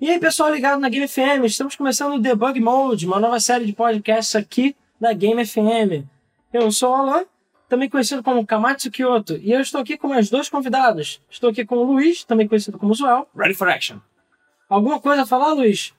E aí, pessoal ligado na Game FM, estamos começando o Debug Mode, uma nova série de podcasts aqui da Game FM. Eu sou o Alan, também conhecido como Kamatsu Kyoto, e eu estou aqui com mais dois convidados. Estou aqui com o Luiz, também conhecido como Zuel. Ready for action. Alguma coisa a falar, Luiz?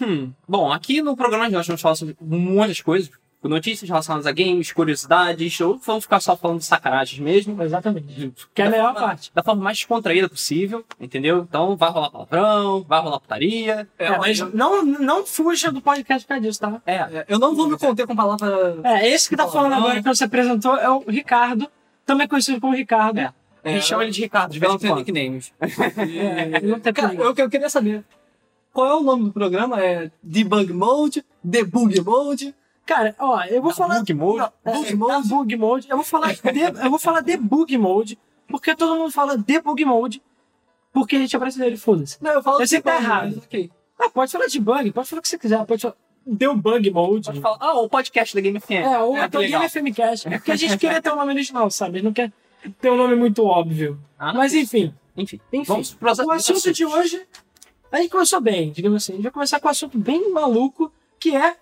Hum, bom, aqui no programa nós vamos falar sobre muitas coisas, notícias relacionadas a games, curiosidades, ou vamos ficar só falando de sacanagens mesmo. Exatamente. Que é a melhor forma, parte. Da forma mais descontraída possível, entendeu? Então vai rolar palavrão, vai rolar putaria. É, mas não, não fuja do podcast por causa disso, tá? É, É, eu não vou me conter com palavra. É, esse que tá falando Palavrão. agora que você apresentou é o Ricardo, também conhecido como Ricardo. É. É, a gente chama ele de Ricardo, de vez não em tem quando. nicknames. É, não tem Cara, problema. eu, eu queria saber. Qual é o nome do programa? É Debug Mode? Debug Mode? Cara, ó, eu vou falar. Bug mode? Não, é, Bug da mode? bug mode. Eu vou falar de, eu vou falar debug mode, porque todo mundo fala debug mode, porque a gente é brasileiro e foda-se. Não, eu falo Eu sei que tá errado. mas Ok. Ah, pode falar de bug, pode falar o que você quiser, pode falar debug mode. Pode falar, ah, o podcast da Game FM. É, ou que então. Game FM Cast. É porque a gente queria ter um nome original, sabe? A gente não quer ter um nome muito óbvio. Ah, Mas enfim, enfim, enfim. vamos pro o assunto de hoje, a gente começou bem, digamos assim. A gente vai começar com um assunto bem maluco, que é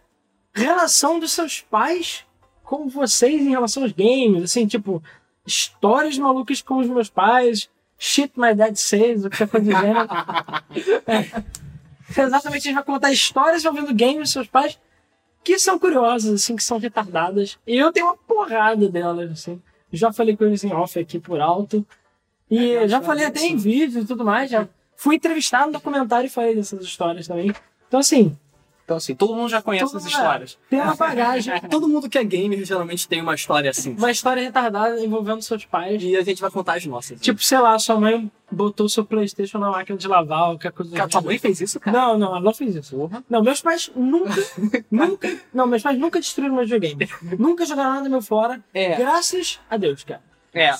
relação dos seus pais com vocês em relação aos games. Assim, tipo, histórias malucas com os meus pais, shit my dad says, o que você foi dizendo. é. Exatamente, a gente vai contar histórias envolvendo games dos seus pais que são curiosas, assim, que são retardadas. E eu tenho uma porrada delas, assim. Já falei com eles em off aqui por alto. E É, eu já falei isso. até em vídeo e tudo mais. Já fui entrevistado no documentário e falei dessas histórias também. Então, assim, Então, assim, todo mundo já conhece Todo as mundo- histórias. tem uma bagagem, Todo mundo que é gamer geralmente tem uma história assim. uma história retardada envolvendo seus pais. E a gente vai contar as nossas. Tipo, sei lá, sua mãe botou seu Playstation na máquina de lavar, qualquer coisa Cara, gênero. mãe fez isso, cara? Não, não, ela não fez isso. Não, meus pais nunca, nunca, não, meus pais nunca destruíram meus videogames. nunca jogaram nada meu fora. É. Graças a Deus, cara. É,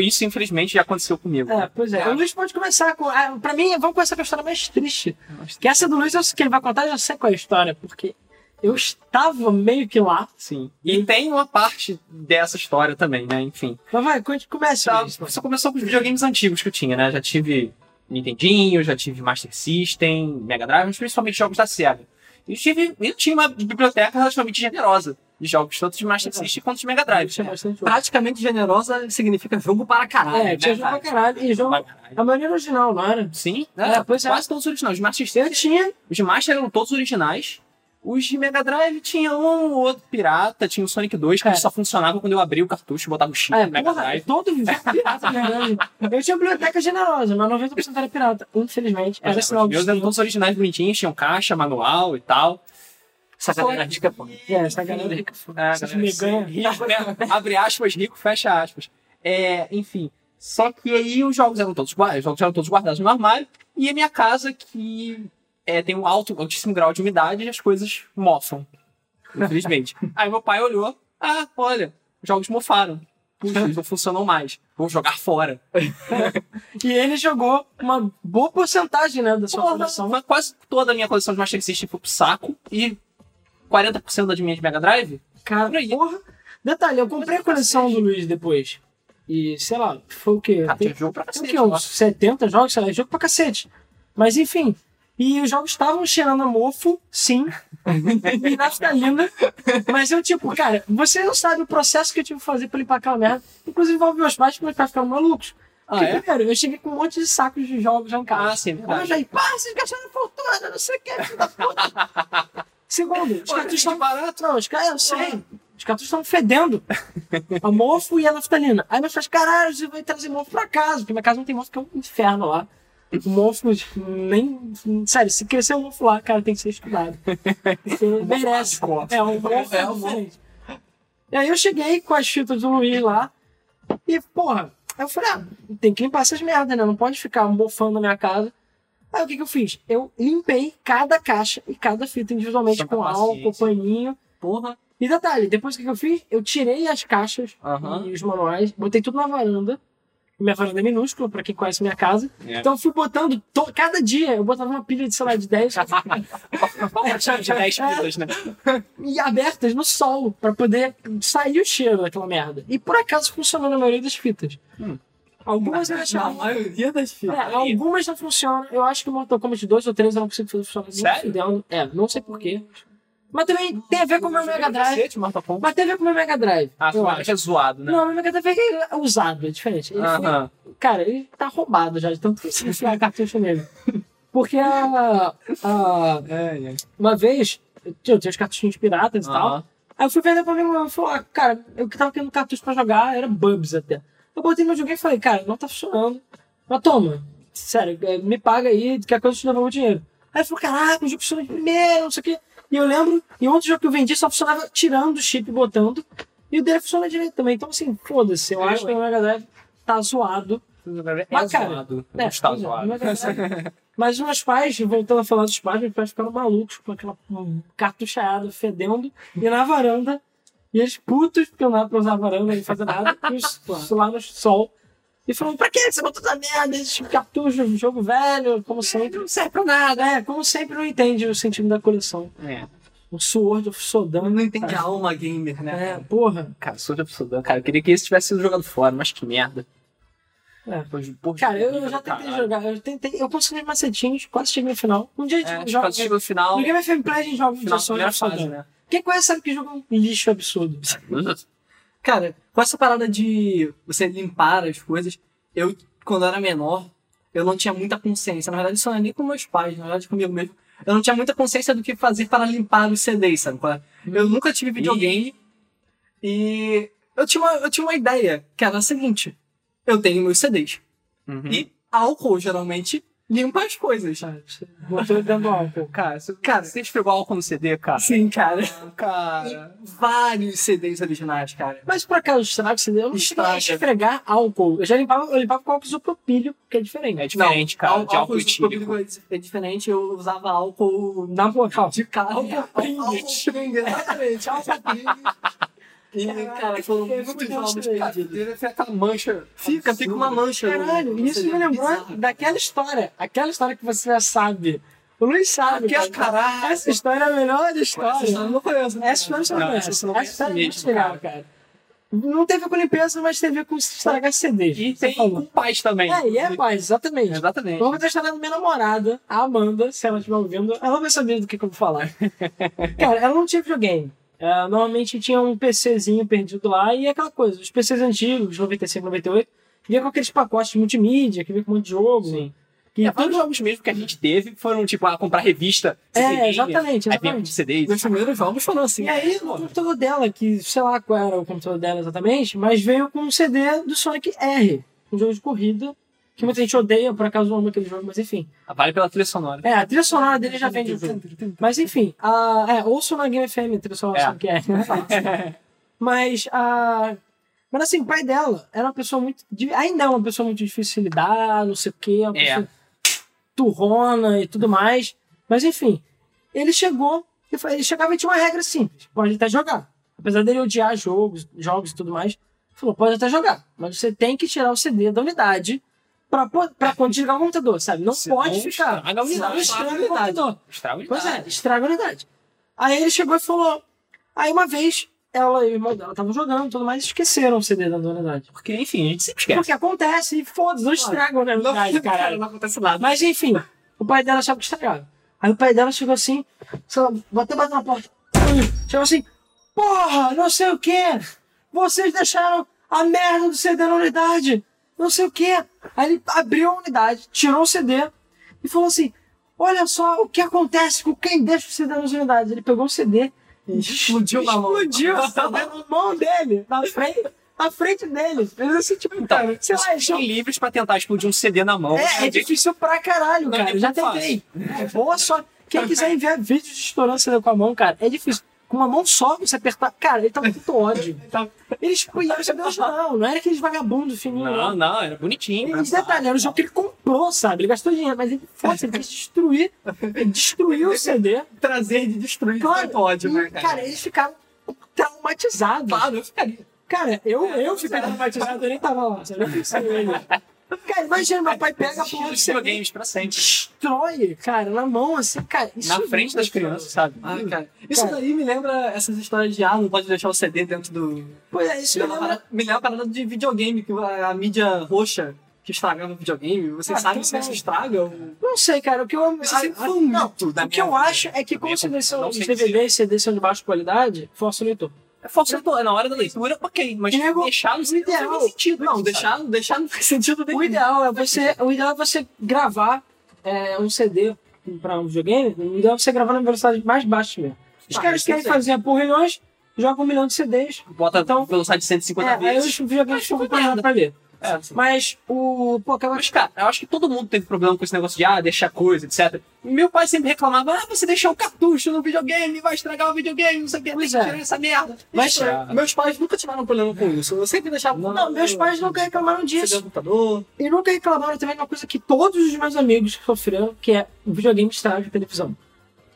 isso infelizmente já aconteceu comigo. É, pois é. É. O Luiz pode começar com. ah, Pra mim, vamos começar com a história mais triste. Que essa do Luiz, eu sei que ele vai contar, eu já sei qual é a história, porque eu estava meio que lá. Sim. E tem uma parte dessa história também, né? Enfim. Mas vai, conte- comece. Tá. Você começou com os videogames antigos que eu tinha, né? Já tive Nintendinho, já tive Master System, Mega Drive, mas principalmente jogos da Sega. E eu, tive, eu tinha uma biblioteca relativamente generosa de jogos, tanto de Master System quanto de Mega Drive. Bastante jogo. Praticamente generosa significa jogo para caralho. É, né, tinha jogo pra cara? caralho. E jogo. A maioria original, não era? Sim, É, pois é. quase todos originais. Os Master Eu System, tinha. os de Master eram todos originais. Os de Mega Drive tinha um ou outro pirata, tinha o Sonic 2 que É. só funcionava quando eu abria o cartucho e botava o chip É, no Mega porra, Drive. todo pirata, na verdade. Eu tinha biblioteca generosa, mas 90% era pirata. Infelizmente. Era é, os meus eram todos originais bonitinhos, tinham caixa, manual e tal. Essa galera rica é foda. É, essa galera rica. É, Esses galera, rico, né? Abre aspas, rico, fecha aspas. É, enfim. Só que aí os jogos eram todos, os jogos eram todos guardados no armário. E a minha casa, que é, tem um alto, altíssimo grau de umidade, as coisas mofam. Infelizmente. aí meu pai olhou. Ah, olha, os jogos mofaram. Puxa, eles não funcionam mais. Vou jogar fora. E ele jogou uma boa porcentagem, né, da sua Porra, coleção. quase toda a minha coleção de Master System foi pro saco. E 40% da de minha de Mega Drive Cara, porra. Detalhe, eu comprei a coleção do Luiz depois. E, sei lá, foi o quê? Cara, Tem, jogo pra tem o cacete. quê? Uns 70 jogos, sei lá, é jogo pra cacete. Mas enfim. E os jogos estavam cheirando a mofo, sim. e naftalina. Mas eu, tipo, cara, você não sabe o processo que eu tive que fazer pra limpar aquela merda. Inclusive envolve meus pais, porque meus pais ficaram malucos. Ah, Porque, é? primeiro, eu cheguei com um monte de sacos de jogos já em casa. Ah, sim, Aí eu verdade. já ia, pá, vocês gastaram fortuna, não sei o que, filho da puta. Segundo, os Olha, cartuchos estão barato. Não, os caras, eu sei. Os cartuchos estão fedendo. A mofo e a naftalina. Aí meus pais, caralho, você vai trazer mofo pra casa, porque minha casa não tem mofo, que é um inferno lá. O mofo, nem. Sério, se crescer um mofo lá, cara, tem que ser estudado. Porque merece. É, um mofo é É, um diferente. E aí eu cheguei com as fitas do Luiz lá. E, porra, aí eu falei, ah, tem que limpar essas merdas, né? Não pode ficar mofando na minha casa. Aí o que, que eu fiz? Eu limpei cada caixa e cada fita individualmente Santa com álcool, paninho. Porra. E detalhe, depois o que, que eu fiz? Eu tirei as caixas Aham. e os manuais, botei tudo na varanda. Minha varanda é minúscula, pra quem conhece minha casa. É. Então eu fui botando, to- cada dia eu botava uma pilha de, sei lá, de 10 de 10 pilas, né? e abertas no sol, pra poder sair o cheiro daquela merda. E por acaso funcionou na maioria das fitas. Hum. Algumas eu Na achava. maioria das É, fitas. algumas não funcionam. Eu acho que o Mortal Kombat 2 ou 3 eu não consigo fazer funcionar. Sério? fudendo. É, não sei porquê. Mas também tem a ver com o meu Mega Drive. Mas tem a ver com o meu Mega Drive. Ah, eu tu acho. acha zoado, né? Não, meu Mega Drive é usado, é diferente. Ele foi- Aham. cara, ele tá roubado já, de tanto que você enfiar cartucho nele. Porque a, a- É, é. uma vez, eu tinha os cartuchinhos piratas e tal. Aham. Aí eu fui vender pra mim e falou, ah, cara, eu que tava querendo cartucho pra jogar, era Bubs até. Eu botei meu joguinho e falei, cara, não tá funcionando. Mas toma, sério, é, me paga aí, qualquer coisa eu te devolvo o dinheiro. Aí ele falou, caraca, o jogo funciona primeiro, não sei o quê. E eu lembro, em outro jogo que eu vendi só funcionava tirando o chip e botando. E o dele funciona direito também. Então, assim, foda-se, eu É, acho que o Mega Drive tá zoado. É Mas, cara, zoado. É, está é, zoado. Drive- Mas os meus pais, voltando a falar dos pais, meus pais ficaram malucos com aquela cartuchada fedendo e na varanda. E eles putos, porque não dava pra usar a varanda e fazer nada, os- lá no sol. E falaram, pra que você botou essa merda, esse cartucho, jogo velho, como sempre. Não serve pra nada, é, como sempre não entende o sentido da coleção. É. Um Sword of Sodan. Não entende a alma gamer, né? É, porra. Cara, sou de Absurdan, cara. Eu queria que esse tivesse sido jogado fora, mas que merda. É. Depois de- porra, Cara, eu, eu já tentei caralho. jogar, eu tentei, eu consegui macetinhos, quase cheguei no final. Um dia a É, gente tipo, joga. quando chega no final, No Game FM Play a gente joga um final dia da Sword of fase, Sodan. né? Quem conhece sabe que jogo é um lixo absurdo. Cara, com essa parada de você limpar as coisas, eu, quando era menor, eu não tinha muita consciência. Na verdade, isso não é nem com meus pais, na verdade, comigo mesmo. Eu não tinha muita consciência do que fazer para limpar os CDs, sabe? é? Eu nunca tive videogame e eu tinha, uma, eu tinha uma ideia, que era a seguinte. Eu tenho meus CDs. Uhum. E álcool, geralmente, limpa as coisas. Sabe? Você Botou ele dentro do álcool. Cara, você, Cara, você esfregou álcool no CD, cara? Sim, cara. Cara. Vários CDs originais, cara. Mas por acaso, estraga você deu? Eu não Estraga. esfregar álcool. Eu já limpava, eu limpava com álcool isopropílio, que é diferente. É diferente, cara, ál- de álcool etílico. é diferente, eu usava álcool Na moral. de carro. Álcool Pringles. exatamente. Álcool Pringles. E, cara, foram eu muitos fui jogos gostei. Cara, perdidos. deve ser aquela mancha. Fica, fica uma mancha. Caralho, no isso CD, me lembrou bizarro. daquela história. Aquela história que você já sabe. O Luiz sabe. Cara. caralho. Essa história é a melhor história. Essa eu não conheço. né? Essa história você não Não, conhece. essa eu não Essa história é muito legal, cara. Não teve com limpeza, mas teve com estragar CDs. E tem falou. com pais também. É, e é mais, exatamente. Exatamente. Vou contar a história da minha namorada, a Amanda, se ela estiver ouvindo, ela vai saber do que, que eu vou falar. Cara, ela não tinha videogame. Ela normalmente tinha um PCzinho perdido lá e aquela coisa, os PCs antigos, 95, 98, vinha com aqueles pacotes de multimídia, que vinha com um monte de jogo. Sim. Que É, todo todos os jogos mesmo que a gente teve foram, tipo, a comprar revista. É, exatamente, exatamente. CDs. Meus primeiros jogos foram assim. E aí, no computador dela, que sei lá qual era o computador dela exatamente, mas veio com um CD do Sonic R, um jogo de corrida, que muita gente odeia, por acaso eu amo aquele jogo, mas enfim. Vale pela trilha sonora. É, a trilha sonora dele já vem de jogo. Mas enfim, a, é, ouço na Game FM, a trilha sonora É. Sonic R. Mas a. Mas assim, o pai dela era uma pessoa muito. Ainda é uma pessoa muito difícil de lidar, não sei o quê, uma É. pessoa turrona e tudo mais. Mas enfim, ele chegou, e ele chegava e tinha uma regra simples: pode até jogar. Apesar dele odiar jogos, jogos e tudo mais, falou: pode até jogar, mas você tem que tirar o CD da unidade pra, pra quando desligar o computador, sabe? Não Senão pode ficar. estraga a unidade. estraga o computador. Estraga Pois é, estraga a unidade. Aí ele chegou e falou. Aí uma vez, ela e o irmão dela estavam jogando e tudo mais, esqueceram o CD da unidade. Porque, enfim, a gente sempre esquece. Porque acontece, e foda-se, não estragam a unidade, caralho. não acontece nada. Mas enfim, o pai dela achava que estragava. Aí o pai dela chegou assim, lá, bateu, bateu na porta. Chegou assim, porra, não sei o quê. Vocês deixaram a merda do CD na unidade. Não sei o quê. Aí ele abriu a unidade, tirou o CD e falou assim: Olha só o que acontece com quem deixa o CD nas unidades. Ele pegou o CD e Explodiu na mão. Explodiu o CD na mão dele, na frente, na frente dele. Fez assim, tipo, Então, cara, sei lá, vocês são livres pra tentar explodir um CD na mão. é, é difícil pra caralho, Não, cara. é Eu já tentei. É boa só. Quem quiser enviar vídeos estourando CD com a mão, cara, é difícil. Com uma mão só, você apertar. Cara, ele tava muito ódio. Ele expunha o CD original, não era aqueles vagabundos fininhos. Não, não, era bonitinho. E detalhe, era o jogo que ele comprou, sabe? Ele gastou dinheiro, mas ele, foda ele quis destruir. Ele destruiu o CD. Prazer de destruir Claro, tanto ódio, né, cara? cara, eles ficaram traumatizados. Claro, eu ficaria. Cara, eu, eu fiquei traumatizado, eu nem tava lá, sabe? Eu pensei nele. Cara, imagina, meu pai pega a porra CD, videogames pra sempre. destrói, cara, na mão, assim, cara. Na é frente das crianças, sabe? Ah, cara. Isso Cara. daí me lembra essas histórias de ah, não pode deixar o CD dentro do. Pois é, isso Me lembra, lembra. me lembra a parada de videogame, que a, a mídia roxa que estragava o videogame. Você Ah, sabe se isso estraga ou. Não sei, cara, o que eu. Isso sempre a- foi um não, O que eu vida. acho é que, como CDs não os sei DVD e CD são de baixa qualidade, força o leitor. É é na hora da leitura, ok, mas Nego, deixar não ideal- faz sentido. Não, sabe? deixar, deixar não faz sentido nenhum. O ideal é você, o ideal é você gravar é, um CD pra um videogame, o ideal é você gravar na velocidade mais baixa mesmo. Os Ah, caras isso querem fazer porrilhões, jogam um milhão de CDs, Bota Então, velocidade de 150 é, aí vezes. os videogames ficam parados pra ler. É. Mas o. Pô, aquela. Mas, cara, eu acho que todo mundo teve problema com esse negócio de, ah, deixar coisa, etc. Meu pai sempre reclamava, ah, você deixou o cartucho no videogame, vai estragar o videogame, não sei o que, que é. tirar essa merda. Mas é- meus pais nunca tiveram problema com isso. Eu sempre deixava. Não, meus pais nunca reclamaram disso. computador. E nunca reclamaram também de uma coisa que todos os meus amigos sofreram, que é o videogame estraga a televisão.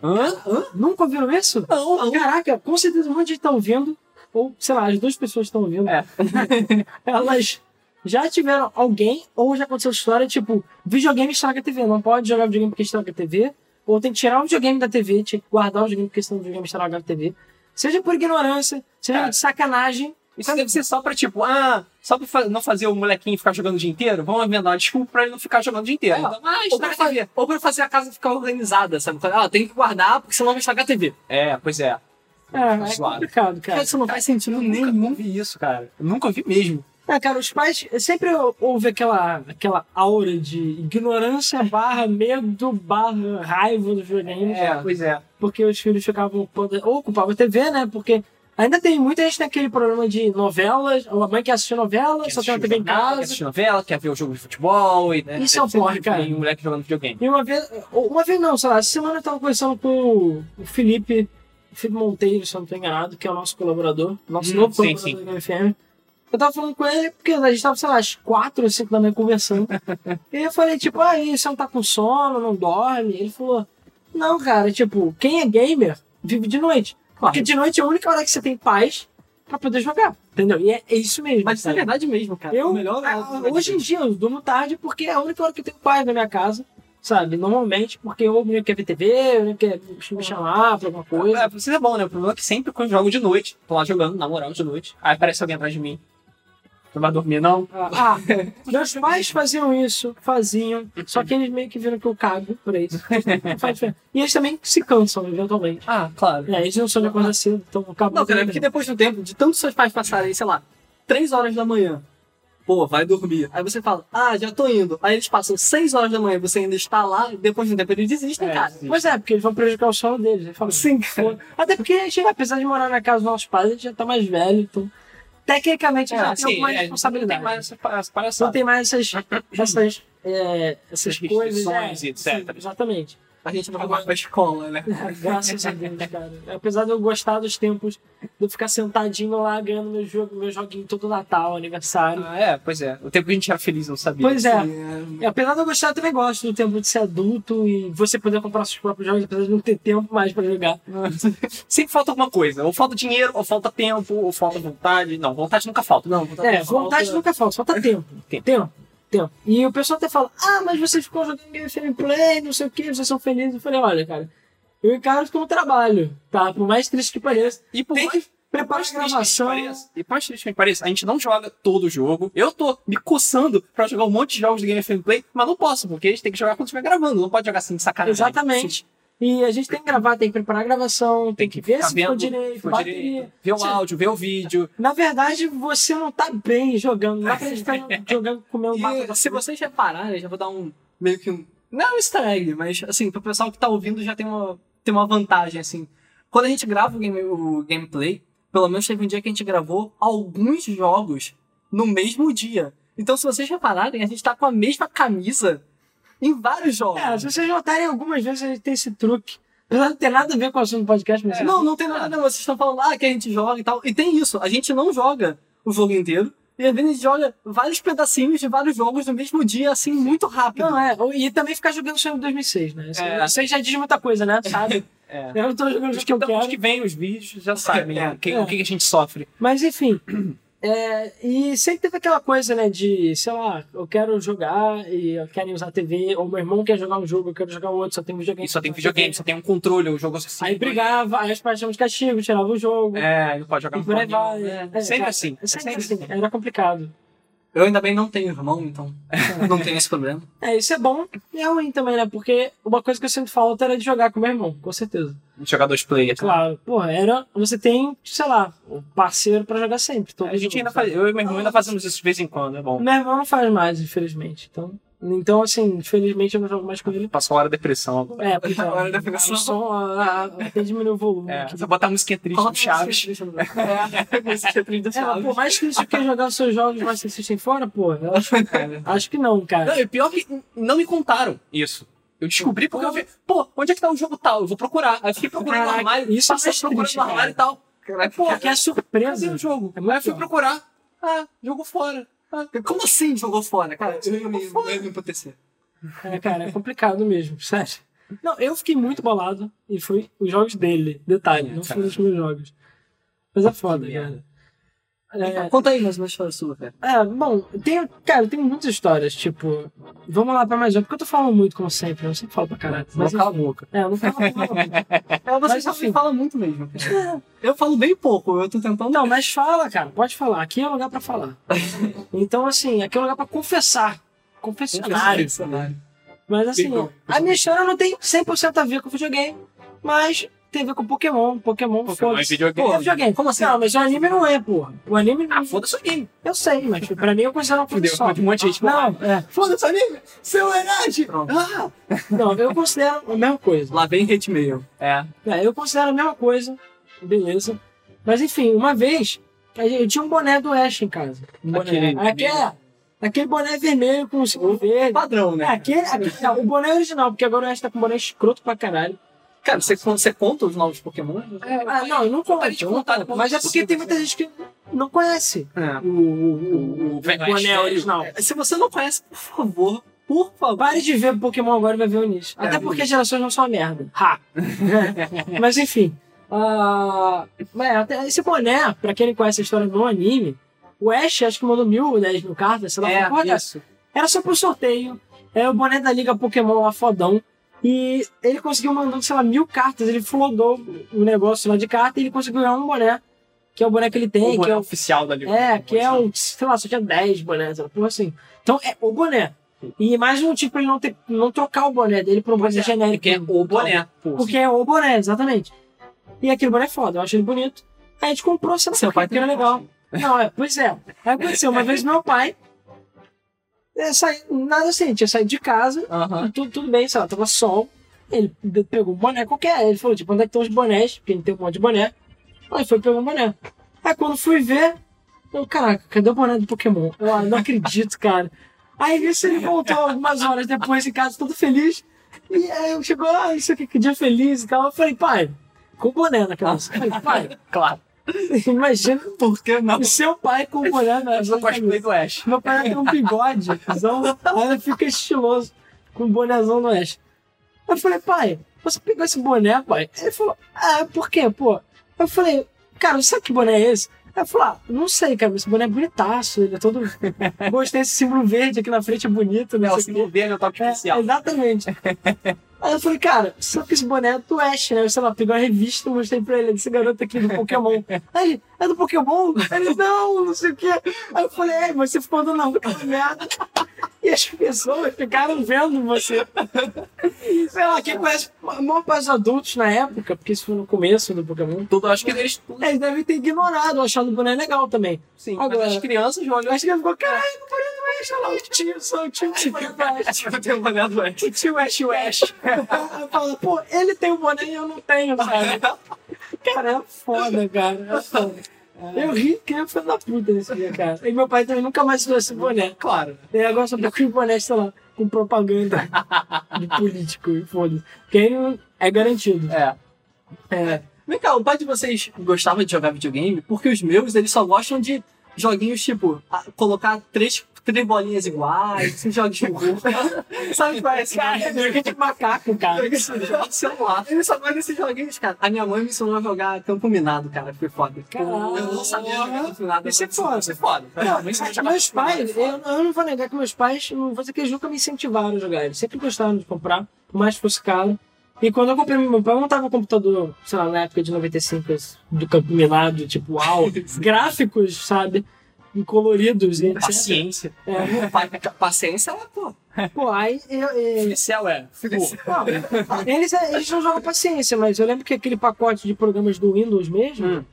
Hã? Hã? Nunca ouviram isso? Não, Caraca, com certeza um monte de gente tá ouvindo, ou sei lá, as duas pessoas estão ouvindo. É. Elas já tiveram alguém, ou já aconteceu história, tipo, videogame estraga a TV, não pode jogar videogame porque estraga a TV, ou tem que tirar o videogame da TV, tinha que guardar o videogame porque senão o videogame estraga a TV. Seja por ignorância, seja É. de sacanagem. Isso deve ser só pra, tipo, ah, só pra não fazer o molequinho ficar jogando o dia inteiro, vamos inventar uma desculpa pra ele não ficar jogando o dia inteiro. É. Então, ah, Ou pra, a TV. fazer, ou pra fazer a casa ficar organizada, sabe? Ah, tem que guardar, porque senão vai estragar a TV. É, pois é. É, é Zoado. complicado, cara. Cara, isso não faz sentido Nunca nenhum. ouvi isso, cara. Eu nunca ouvi mesmo. É, cara, os pais sempre houve aquela, aquela aura de ignorância barra medo barra raiva dos videogames. pois é. porque os filhos ficavam pondo- ou ocupavam a TV, né? Porque ainda tem muita gente naquele problema de novelas, a mãe quer assistir novela, só tem uma TV em Quer casa. assistir novela, quer ver o jogo de futebol. E, né, Isso é um porre, cara. Tem um moleque jogando videogame. E uma vez, uma vez não, sei lá, essa semana eu tava conversando com o- Felipe, o Felipe Monteiro, se eu não tô enganado, que é o nosso colaborador, nosso Hum, novo sim, colaborador sim. do Game FM. Eu tava falando com ele, porque a gente tava, sei lá, às 4 ou 5 da manhã conversando. e eu falei, tipo, ah, e você não tá com sono, não dorme? Ele falou, não, cara, tipo, quem é gamer vive de noite. Porque de noite é a única hora que você tem paz pra poder jogar, entendeu? E é, é isso mesmo. Mas isso é verdade mesmo, cara. Eu, melhor é ah, hoje em dia, eu durmo tarde porque é a única hora que eu tenho paz na minha casa, sabe? Normalmente, porque eu me quer ver TV, eu me quer me chamar pra alguma coisa. É, pra vocês é bom, né? O problema é que sempre quando eu jogo de noite, tô lá jogando, na moral, de noite, aí aparece alguém atrás de mim. Não vai dormir, não? Ah, meus pais faziam isso, faziam, só que eles meio que viram que eu cago por isso. Não faz diferença. E eles também se cansam, eventualmente. Ah, claro. É, eles não são de acordar cedo, então acabam. Não, cara, é porque depois do tempo, de tantos seus pais passarem, sei lá, 3 horas da manhã, pô, vai dormir. Aí você fala, ah, já tô indo. Aí eles passam 6 horas da manhã, você ainda está lá, depois de um tempo eles desistem, É, cara. Pois é, porque eles vão prejudicar o sono deles. Eles falam, Sim, Pô, Até porque a gente, apesar de morar na casa dos nossos pais, a gente já tá mais velho, então. Tecnicamente já tem assim, alguma é, não tem responsabilidade. mais essa, essa Não tem mais essas, essas, é, essas Essas coisas. é, e etc. sim, exatamente. A gente não vai mais pra escola, né? Graças a Deus, cara. Apesar de eu gostar dos tempos de eu ficar sentadinho lá ganhando meu jogo, meu joguinho todo Natal, aniversário. Ah, é, pois é. O tempo que a gente era feliz, não sabia. Pois é. E apesar de eu gostar, eu também gosto do tempo de ser adulto e você poder comprar seus próprios jogos, apesar de não ter tempo mais pra jogar. Sempre falta alguma coisa. Ou falta dinheiro, ou falta tempo, ou falta vontade. Não, vontade nunca falta. Não, vou É, vontade nunca falta, falta tempo. Tempo. Tempo. Tempo. E o pessoal até fala, ah, mas vocês ficam jogando Game FM Play, não sei o que, vocês são felizes. Eu falei, olha, cara, eu encaro como trabalho, tá? Por mais triste que pareça. E por Tem mais- que a gravação. E por mais triste que pareça, a gente não joga todo o jogo. Eu tô me coçando pra jogar um monte de jogos do Game FM Play, mas não posso, porque a gente tem que jogar quando estiver gravando. Não pode jogar assim de sacanagem. Exatamente. E a gente tem que gravar, tem que preparar a gravação, tem que ver Ficar se ficou direito, ficou bateria. direito, ver o áudio, ver o vídeo. Na verdade, você não tá bem jogando. Não ficar jogando, comendo E se vocês repararem, já vou dar um meio que um. Não é um easter egg, mas assim, pro pessoal que tá ouvindo já tem uma, tem uma vantagem, assim. Quando a gente grava o, game, o gameplay, pelo menos teve um dia que a gente gravou alguns jogos no mesmo dia. Então, se vocês repararem, a gente tá com a mesma camisa em vários jogos. É, se vocês notarem, algumas vezes a gente tem esse truque. Apesar de não ter nada a ver com o assunto do podcast, mas Não, não tem nada a ver. Vocês estão falando ah, que a gente joga e tal. E tem isso. A gente não joga o jogo inteiro. E às vezes a gente joga vários pedacinhos de vários jogos no mesmo dia, assim, muito rápido. Não, é. E também ficar jogando Sonic 2006, né? Isso, É. isso aí já diz muita coisa, né? Sabe? É. Eu não tô jogando Os que eu que, os quero. que veem os vídeos já sabem É, que- é. o que a gente sofre. Mas enfim, É, e sempre teve aquela coisa, né, de, sei lá, eu quero jogar e eu quero usar a TV, ou meu irmão quer jogar um jogo, eu quero jogar outro, só tem videogame. E só tem videogame, só tem um controle, o jogo assim. Aí brigava, aí os pais tinham de castigo, tirava o jogo. É, aí não pode jogar no aí fone, vai. né? É, sempre cara, assim. é Sempre assim. Era complicado. Eu ainda bem não tenho irmão, então não tenho esse problema. É, isso é bom e é ruim também, né? Porque uma coisa que eu sinto falta era de jogar com meu irmão, com certeza. Jogar dois players. Claro, porra, era. Você tem, sei lá, um parceiro pra jogar sempre. todo A gente jogo, ainda sabe? faz, eu e meu irmão ainda fazemos isso de vez em quando, é bom. Meu irmão não faz mais, infelizmente. Então, então assim, infelizmente eu não jogo mais com ele. Passou a hora da depressão agora. É, porque Agora da depressão. o som ah, até diminuiu o volume. É, aqui. só botar a musiquinha triste do Chaves. É, música triste do É, mas, Chaves. pô, mais que isso que jogar os seus jogos mais assistem fora, pô, acho, acho que não, Não, cara. e pior que não me contaram isso. Eu descobri porque eu vi, pô, onde é que tá o jogo tal? Eu vou procurar. Aí fiquei procurando no Caraca, armário, isso é passei mais procurando triste, no armário cara. e tal. Pô, Porque é cadê surpresa. o jogo? É Aí eu fui procurar. Ah, jogo fora. Ah, Como assim jogou fora? Cara, eu ia me, eu ia me emputecer. É, cara, é complicado mesmo, sério. Não, eu fiquei muito bolado e foi os jogos dele, detalhe, não foram os meus jogos. Mas é foda, cara. É, Conta aí mais uma história sua, cara. é, bom, tem, cara, tem muitas histórias, tipo, vamos lá pra mais uma, porque eu tô falando muito, como sempre, eu sempre falo pra caralho. Mas cala a boca. é, eu não falo. É, você Mas, só fala muito mesmo. cara. Eu falo bem pouco, eu tô tentando. Não, mas fala, cara, pode falar, aqui é o lugar pra falar. Então, assim, aqui é o lugar pra confessar. Confessionário. Cenário. Mas assim, a minha história não tem 100% a ver com videogame, mas tem a ver com Pokémon. Pokémon, Pokémon foda-se. é videogame. Pô, é videogame. Como assim? Não, mas o anime não é, porra. O anime não. Ah, foda-se o game. Eu sei, mas pra mim eu considero coisa Fudeu, só. um monte de gente Não, é. Foda-se o anime. Seu. Pronto. Ah. Não, eu considero a mesma coisa. Lá vem hate mail. É. É, eu considero a mesma coisa. Beleza. Mas enfim, uma vez, eu tinha um boné do Ash em casa. Um boné. Aquele- Aquele, aquele boné vermelho com o verde. Padrão, É, né? aquele, aquele- não, o boné original, porque agora o Ash tá com um boné escroto pra caralho. Cara, você, você conta os novos Pokémon? Ah, não, eu não conto. eu não conto. Mas é porque tem cinco, muita gente que não conhece É. o, o, o, o boné Ash original. Se você não conhece, por favor, por favor. Pare de ver Pokémon agora e vai ver o início. Até É, porque as gerações não são uma merda. Ha! Mas enfim. ah, mas até esse boné, pra quem não conhece a história do anime, o Ash acho que mandou mil, dez mil cartas, sei lá, É, isso. Era só pro sorteio. É o boné da Liga Pokémon lá fodão. E ele conseguiu mandando, sei lá, mil cartas. Ele flodou o negócio lá de carta e ele conseguiu ganhar um boné. Que é o boné que ele tem, O que é o. oficial da Liga. É, que é o. Sei lá, só tinha 10 bonés, porra assim. Então é o boné. E mais um tipo pra ele não, ter, não trocar o boné dele pra um boné genérico. Porque é o boné. pô. Porque é o boné, exatamente. E aquele boné é foda, eu acho ele bonito. Aí a gente comprou, sei lá, Seu pai porque era legal. Não, é, pois é. Aí aconteceu, uma vez meu pai. É, saí, nada assim, tinha saído de casa, e tudo, tudo bem, sei lá, tava sol. Ele pegou um boné qualquer. Ele falou, tipo, onde é que estão os bonés? Porque ele tem um monte de boné. Aí foi pegar um boné. Aí quando fui ver, eu, caraca, cadê o boné do Pokémon? Eu ah, não acredito, cara. Aí nisso ele voltou algumas horas depois em casa, todo feliz. E aí eu chegou, ah, isso aqui, que dia feliz e tal. Eu falei, pai, com o boné na cabeça. Eu falei, pai, Claro. imagina Por que não? o seu pai com o boné na, Eu cosplay do Ash. Meu pai tem um bigode, então, aí ele fica estiloso, com o bonézão no oeste. Eu falei, pai, você pegou esse boné, pai? Ele falou, ah, por quê, pô? Eu falei, cara, sabe que boné é esse? Aí eu falei, ah, não sei, cara, esse boné é bonitaço, ele é todo. Gostei desse símbolo verde aqui na frente, é bonito, É, né? o símbolo verde é o toque É, especial. exatamente. Aí eu falei, cara, só que esse boné é do Ash, né? Eu, sei lá, peguei uma revista e mostrei pra ele, desse garoto aqui do Pokémon. Aí ele, é do Pokémon? Aí ele, não, não sei o quê. Aí eu falei, é, mas você ficou andando aquela merda. E as pessoas ficaram vendo você. Sei lá, quem conhece a maior parte dos adultos na época, porque isso foi no começo do Pokémon, Tudo, acho que eles. eles devem ter ignorado, achado o boné legal também. Sim, Agora- as crianças olham. Acho que ele ficou, caralho, o boné do Ash, olha lá, o tio, só o tio do boné do Ash. Eu tenho boné do Ash. O tio Ash o. Aí fala, pô, ele tem o boné e eu não tenho, sabe? Cara, é foda, cara. É foda. Eu ri que eu filho da puta nesse dia, cara. E meu pai também nunca mais usou esse boné. Claro. E agora só tá com os bonés, sei lá, com propaganda de político e foda-se. Não- é garantido. É. É. Vem cá, o pai de vocês gostava de jogar videogame? Porque os meus, eles só gostam de joguinhos tipo, colocar três três bolinhas iguais, você joga de jogo. Sabe é esse Cara, cara? joguei de macaco, cara. Joga esse jogo de celular. Ele só gosta desses joguinhos, cara. A minha mãe me ensinou a jogar campo minado, cara. Foi foda. Caralho. Eu não sabia jogar campo minado. Isso é foda. Isso é foda. Não, joga meus pais, é eu, eu não vou negar que meus pais, não vou dizer que eles nunca me incentivaram a jogar. Eles sempre gostaram de comprar, por mais que fosse caro. E quando eu comprei, meu pai montava um computador, sei lá, na época de 95, do campo minado, tipo, uau, gráficos, sabe? Coloridos e etc. Paciência. É, Pa- Paciência, ela, pô. pô, aí eu, eu, Inicial é. Não, eles, eles não jogam paciência, mas eu lembro que aquele pacote de programas do Windows mesmo, Hum.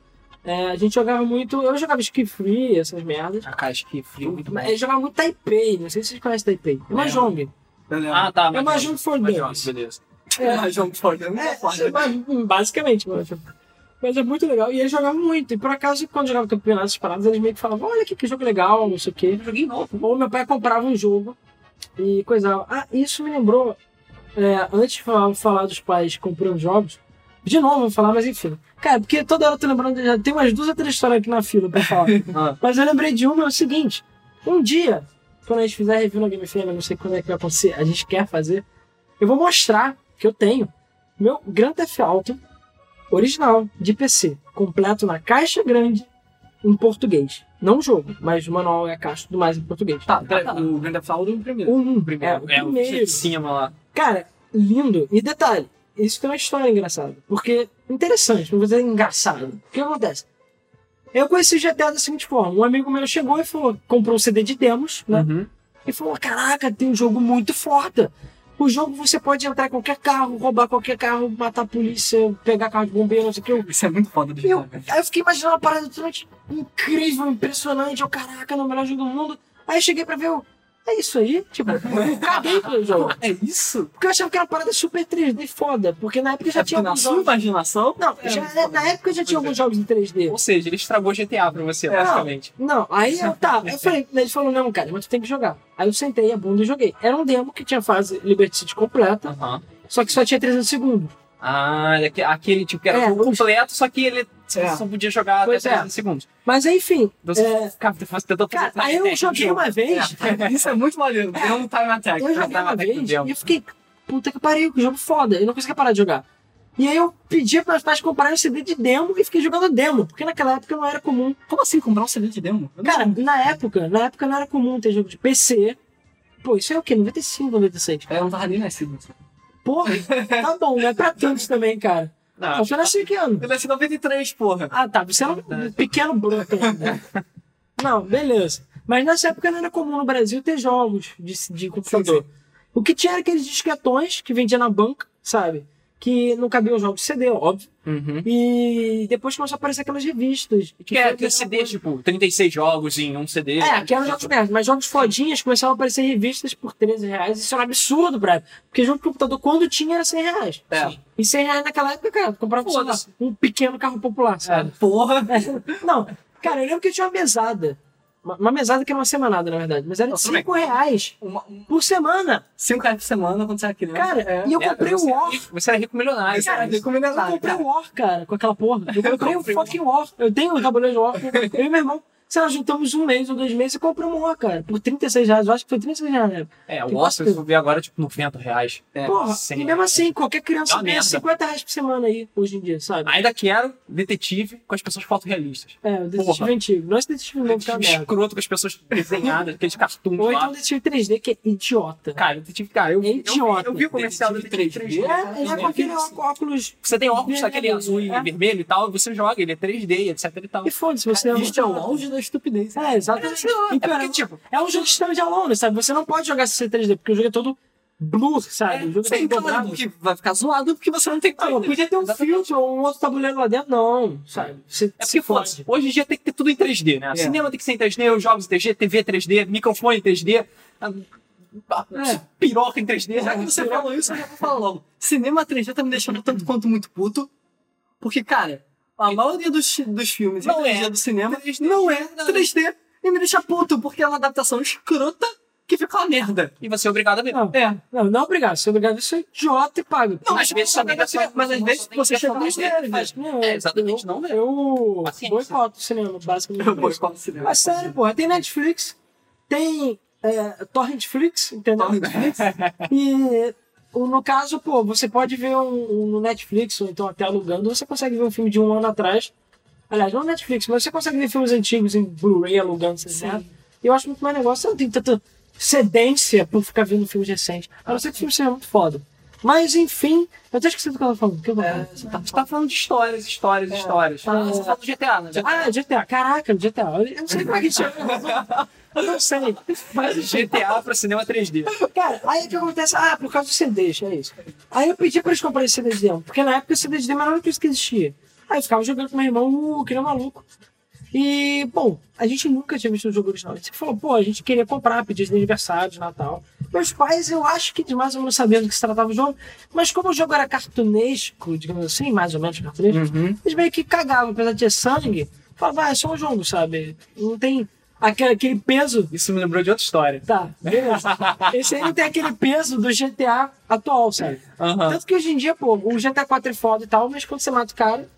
é, a gente jogava muito. Eu jogava Ski Free, essas merdas. A caixa que frio, muito bom. Mas eu jogava muito Taipei, não sei se vocês conhecem Taipei. É Mahjong. Eu lembro. Ah, tá. É Mahjong for Dummies. Beleza. É, jogo de forte. É, mas, basicamente, Mahjong. Mas é muito legal. E eles jogavam muito. E por acaso, quando jogava campeonatos parados, eles meio que falavam: olha que, que jogo legal, não sei o quê. Joguei novo. Ou meu pai comprava um jogo e coisava. Ah, isso me lembrou. é, antes de falar, falar dos pais comprando jogos, de novo eu vou falar, mas enfim. Cara, porque toda hora eu tô lembrando, já tem umas duas ou três histórias aqui na fila pra falar. Ah. mas eu lembrei de uma, é o seguinte: um dia, quando a gente fizer review na Game FM, não sei quando é que vai acontecer, a gente quer fazer, eu vou mostrar que eu tenho meu Grand Theft Auto original de PC, completo na caixa grande em português. Não o jogo, mas o manual e a caixa tudo mais em português. Tá, peraí, o Grand Theft Auto é o primeiro. O um, Primeiro. É, É, o o primeiro. de cima lá. Cara, lindo. E detalhe, isso tem uma história engraçada. Porque, interessante, não vou dizer engraçado. O que acontece? Eu conheci o GTA da seguinte forma. Um amigo meu chegou e falou, comprou um CD de demos, né? Uhum. E falou, caraca, tem um jogo muito foda. O jogo você pode entrar em qualquer carro, roubar qualquer carro, matar a polícia, pegar carro de bombeiro, não sei o que. Isso é muito foda de eu, aí eu fiquei imaginando uma parada totalmente incrível, impressionante. Eu, caraca, no melhor jogo do mundo. Aí eu cheguei pra ver, eu, é isso aí? Tipo, eu caguei pelo jogo. É isso? Porque eu achava que era uma parada super 3D foda. Porque na época já É tinha alguns sua jogos. imaginação. Não, é já- foda. na época já tinha alguns jogos em 3D. Ou seja, ele estragou GTA pra você, É. basicamente. Não, aí eu tá. Eu falei, ele falou, não, cara, mas tu tem que jogar. Aí eu sentei a bunda e joguei. Era um demo que tinha fase Liberty City completa, Aham. só que só tinha 300 segundos. Ah, daque- aquele tipo que era É, completo, só que ele É. só podia jogar até Pois é. 30 segundos. Mas enfim, você é, ficava tentando fazer cara, aí eu joguei uma vez. É, Isso é muito maneiro. É um time attack. Eu joguei uma vez e eu fiquei, puta que pariu, que jogo foda. Eu não conseguia parar de jogar. E aí eu pedi para meus pais comprarem um CD de demo e fiquei jogando demo, porque naquela época não era comum. Como assim comprar um CD de demo? Cara, na época, na época não era comum ter jogo de PC. Pô, isso é o quê? 95, 96. eu não tava nem nascido. Porra, tá bom, não é pra tantos também, cara. Não, Você nasceu em que ano? Eu nasci em 93, porra. Ah, tá. Você era um pequeno broto ainda. Não, beleza. Mas nessa época não era comum no Brasil ter jogos de, de computador. Sim, O que tinha era aqueles disquetões que vendia na banca, sabe? Que não cabiam jogos de CD, óbvio. Uhum. E depois começou a aparecer aquelas revistas. Que é foi aquele a CD, melhor tipo, 36 jogos em um CD. coisa. É, que eram jogos merda, mas jogos fodinhas começavam a aparecer revistas por 13 reais. Isso era um absurdo, brother. Porque jogo de computador, quando tinha, era 100 reais. É. E 100 reais naquela época, cara, comprava Foda-se. um pequeno carro popular, sabe? Porra. Não, cara, eu lembro que tinha uma mesada. Uma, uma mesada que era uma semanada, na verdade. Mas era de Não, tudo bem. 5 reais Uma, um, por semana. cinco reais por semana quando você era criança. Cara, é. e eu É, comprei você o War. rico- Você era rico milionário. Cara, eu combinei Eu nada, comprei cara. o War, cara, com aquela porra. Eu comprei o um fucking War. Eu tenho o tabuleiro de War. Eu e meu irmão. Sei lá, juntamos um mês ou dois meses e comprei um War, cara. Por 36 reais. Eu acho que foi 36 reais, né? É, o Oscar, for ver agora, tipo, 90 reais. É. Porra, e mesmo assim, qualquer É criança uma ganha merda. 50 reais por semana aí, hoje em dia, sabe? Ainda quero detetive com as pessoas fotorrealistas. É, o detetive Porra. antigo. Não esse detetive novo que é uma Detetive merda. escroto com as pessoas desenhadas, aqueles cartoons Ou então o detetive 3D, que é idiota. Cara, detetive, cara, eu, É eu, vi- idiota. eu vi o comercial do Detetive detetive 3D. É, ele é com aquele óculos. Você tem óculos daquele Vermelho, azul e é. vermelho e tal, e você joga, ele é 3D, etc e tal. E foda-se, você é um. É o auge da estupidez. É, exatamente. É cara, porque, tipo, é um jogo de alone, sabe? Você não pode jogar sem 3D, porque o jogo é todo blur, sabe? o jogo é Sim, todo claro, porque vai ficar zoado porque você não tem Não, podia ter um filtro ou um outro tabuleiro lá dentro, não, sabe? Você É porque, pô, hoje em dia tem que ter tudo em 3D, né? É. Cinema tem que ser em 3D, os jogos em 3D, TV 3D, microfone em 3D, a- a- É. piroca em 3D. Já que você falou isso, eu já vou falar logo. Cinema 3D tá me deixando tanto quanto muito puto. Porque, cara, a maioria dos, dos filmes Não em 3D é. do cinema 3D, não é não. 3D. E me deixa puto, porque é uma adaptação escrota que fica uma merda. E você é obrigado a ver. Não, É. não, não é obrigado. Você é obrigado a ser idiota e paga. Não, às vezes também mas, mas às vezes você chega faz. Não, É, exatamente, não, velho. Eu boicoto o cinema, basicamente. Eu boicoto o cinema. Mas sério, porra, tem Netflix, tem é, Torrent Flix, entendeu? Torrentflix? E no caso, pô, você pode ver um, um no Netflix, ou então até alugando, você consegue ver um filme de um ano atrás. Aliás, não no Netflix, mas você consegue ver filmes antigos em Blu-ray alugando, você sabe? E eu acho muito mais negócio, você não tem tanta cedência por ficar vendo filmes recentes. A não ser que o filme seja muito foda. Mas, enfim, eu até esqueci do que eu tava falando. Que eu tava falando? É, Você tá falando de histórias, histórias, histórias. tá. Você falou do GTA, né? Ah, GTA. Caraca, GTA. Eu não sei como é que chama. Eu não sei. Mas GTA pra cinema 3D. Cara, aí o que acontece? Ah, por causa dos CDs, é isso. Aí eu pedi pra eles comprarem CDs demo, porque na época o CD era a coisa que existia. Aí eu ficava jogando com meu irmão, uh, que nem um maluco. E, bom, a gente nunca tinha visto o jogo original. A gente falou, pô, a gente queria comprar, pedir de aniversário, de Natal. Meus pais, eu acho que de mais ou menos sabiam do que se tratava o jogo, mas como o jogo era cartunesco, digamos assim, mais ou menos cartunesco, eles meio que cagavam, apesar de ter sangue, falavam, ah, é só um jogo, sabe? Não tem aquele, aquele peso Isso me lembrou de outra história. Tá, beleza. Esse aí não tem aquele peso do GTA atual, sabe? Aham. Tanto que hoje em dia, pô, o GTA 4 é foda e tal, mas quando você mata o cara,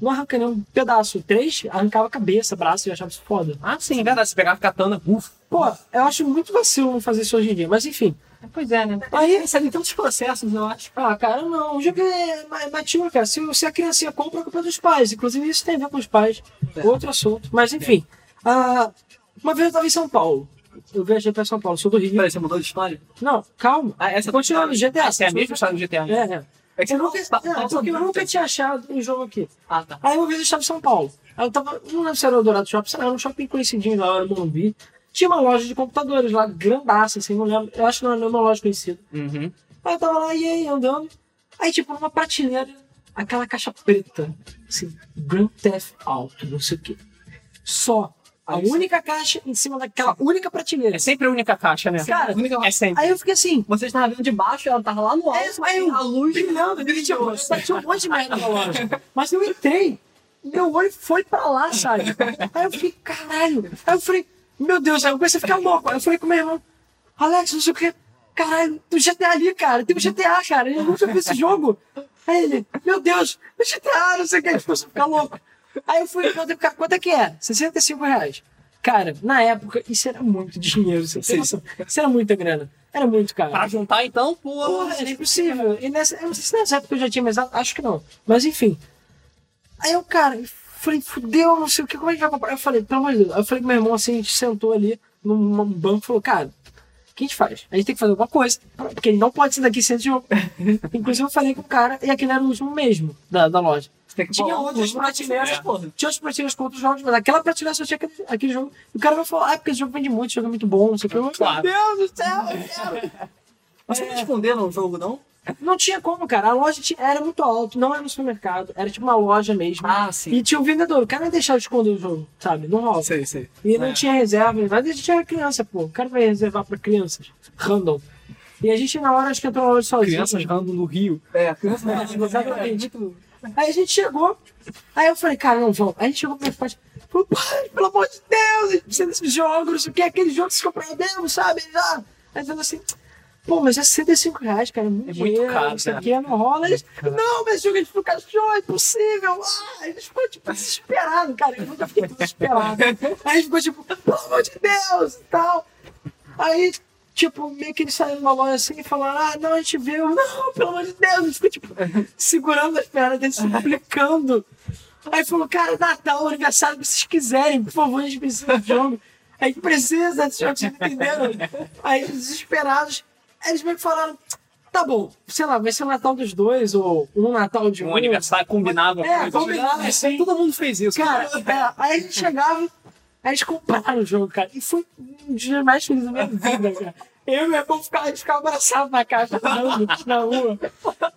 não arranca nenhum pedaço. O 3 arrancava a cabeça, braço e achava isso foda. Ah, sim, é verdade. Se pegava katana, ufa. Pô, eu acho muito vacilo fazer isso hoje em dia, mas enfim. Pois é, né? Aí, Recebem tantos processos, eu acho. ah, cara, não, o jogo é ma- mature, cara. Se, se a criancinha compra, a culpa é dos pais. Inclusive, isso tem a ver com os pais. Outro assunto. Mas enfim. Ah, uma vez eu tava em São Paulo. Eu viajei pra São Paulo, sou do Rio. Peraí, você mudou de história? Não, calma. Ah, essa Continua no GTA. Essa é a mesma história do GTA. É, é. É que Eu você nunca, tá- é, tá- porque eu nunca tinha achado um jogo aqui. Ah, tá. Aí uma vez eu estava em São Paulo. Aí eu tava, não lembro se era o Dourado Shopping, sei lá, era um shopping conhecidinho lá, era Morumbi. Tinha uma loja de computadores lá, grandaça, assim, não lembro. Eu acho que não era nenhuma loja conhecida. Uhum. Aí eu tava lá, e aí, andando. Aí, tipo, numa prateleira, aquela caixa preta, assim, Grand Theft Auto, não sei o quê. Só. A única caixa em cima daquela única prateleira. É sempre a única caixa, né? Cara, é sempre. Aí eu fiquei assim, Você estava vendo de baixo, ela tava lá no alto. É, aí eu- a luz brilhando, ele tinha, tinha um monte de merda na loja. Mas eu entrei, meu olho foi pra lá, sabe? Aí eu fiquei, caralho. Aí eu falei, meu Deus, aí eu comecei a ficar louco. Aí eu falei com meu irmão, Alex, não sei o que. Caralho, do GTA ali, cara. Tem um GTA, cara. Eu nunca vi esse jogo. Aí ele, meu Deus, o GTA, não sei o que. A gente começou a ficar louco. Aí eu fui, perguntei pro cara, quanto é que é? 65 reais. Cara, na época, isso era muito dinheiro. Você tem noção? Isso era muita grana. Era muito caro. Pra juntar, então, pô. Porra, era impossível. E nessa, eu não sei se nessa época eu já tinha, mas acho que não. Mas enfim. Aí eu, cara, falei, fudeu, não sei o que, como é que vai comprar? Eu falei, pelo amor de Deus. Aí eu falei com meu irmão assim, a gente sentou ali num, banco e falou, cara, o que a gente faz? A gente tem que fazer alguma coisa, porque ele não pode ser daqui sem jogo. Inclusive eu falei com o cara, e aquele era o último mesmo da, da loja. Tinha outras prateleiras, é. porra. Tinha outras prateleiras com outros jogos, mas aquela prateleira só tinha aquele, aquele jogo. E o cara vai falar, ah, porque esse jogo vende muito, esse jogo é muito bom, não sei o que. Eu, Claro. Meu Deus do céu, eu quero. Mas você não esconderam o jogo, não? Não tinha como, cara. A loja tinha- era muito alto, não era no supermercado, era tipo uma loja mesmo. Ah, sim. E tinha um vendedor, o cara não deixava de esconder o jogo, sabe? Não rola. Sei, sei. E não É. tinha reserva, mas a gente era criança, pô. O cara vai reservar pra crianças. Random. E a gente, na hora, acho que entrou na loja sozinho. Crianças random no Rio. É, Exatamente. Aí a gente chegou, aí eu falei, cara, não, vamos. Aí a gente chegou pro meu pai, pelo amor de Deus, a gente precisa desse jogo, não sei o que, aquele jogo que comprou demo, sabe? Já. Aí falou assim, pô, mas é 65 reais, cara, é muito, É muito dinheiro, caro, não sei o né? que, não rola. Eles, não, mas jogo de cachorro, é impossível. Ah, eles ficou, tipo, desesperado, cara, eu nunca fiquei tão desesperado. Aí ficou, tipo, pelo amor de Deus, e tal. Aí, tipo, meio que eles saíram da loja assim e falaram: Ah, não, a gente viu. Não, pelo amor de Deus. A gente ficou, tipo, segurando as pernas deles, suplicando. Aí falou: Cara, Natal, aniversário, que vocês quiserem, por favor, a gente precisa do jogo. A gente precisa vocês entenderam? Aí, desesperados, eles meio que falaram: Tá bom, sei lá, vai ser o Natal dos dois, ou um Natal de um. Um aniversário combinava. É, com- combinava, assim. Todo mundo fez isso. Cara, é, aí a gente chegava, aí eles compraram o jogo, cara. E foi um dias mais felizes da minha vida, cara. Eu e meu irmão ficava, a gente ficava abraçado na caixa, na rua.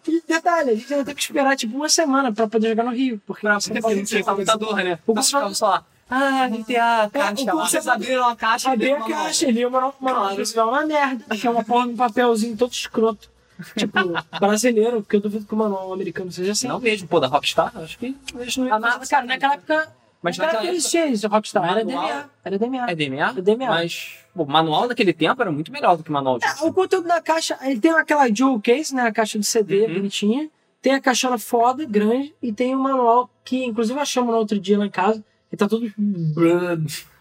E detalhe, a gente ainda teve que esperar tipo uma semana pra poder jogar no Rio. Porque Pra não tinha computador, né? O O ficava só. Ah, GTA, caixa o lá. Vocês abriram a caixa e a caixa, ia uma uma é uma merda. Que é uma porra de um papelzinho todo escroto. Tipo, brasileiro, porque eu duvido que o manual americano seja assim. Não mesmo, pô, da Rockstar, acho que não Ah, mas, cara, naquela época. Mas naquela época isso, Rockstar. Era Manual- DMA. Era DMA. É DMA? É DMA. Mas o manual daquele tempo era muito melhor do que o manual de É, o conteúdo da caixa, ele tem aquela jewel case, né? A caixa de CD Uhum. bonitinha. Tem a caixona foda, grande. E tem o manual que, inclusive, achamos no outro dia lá em casa. E tá todo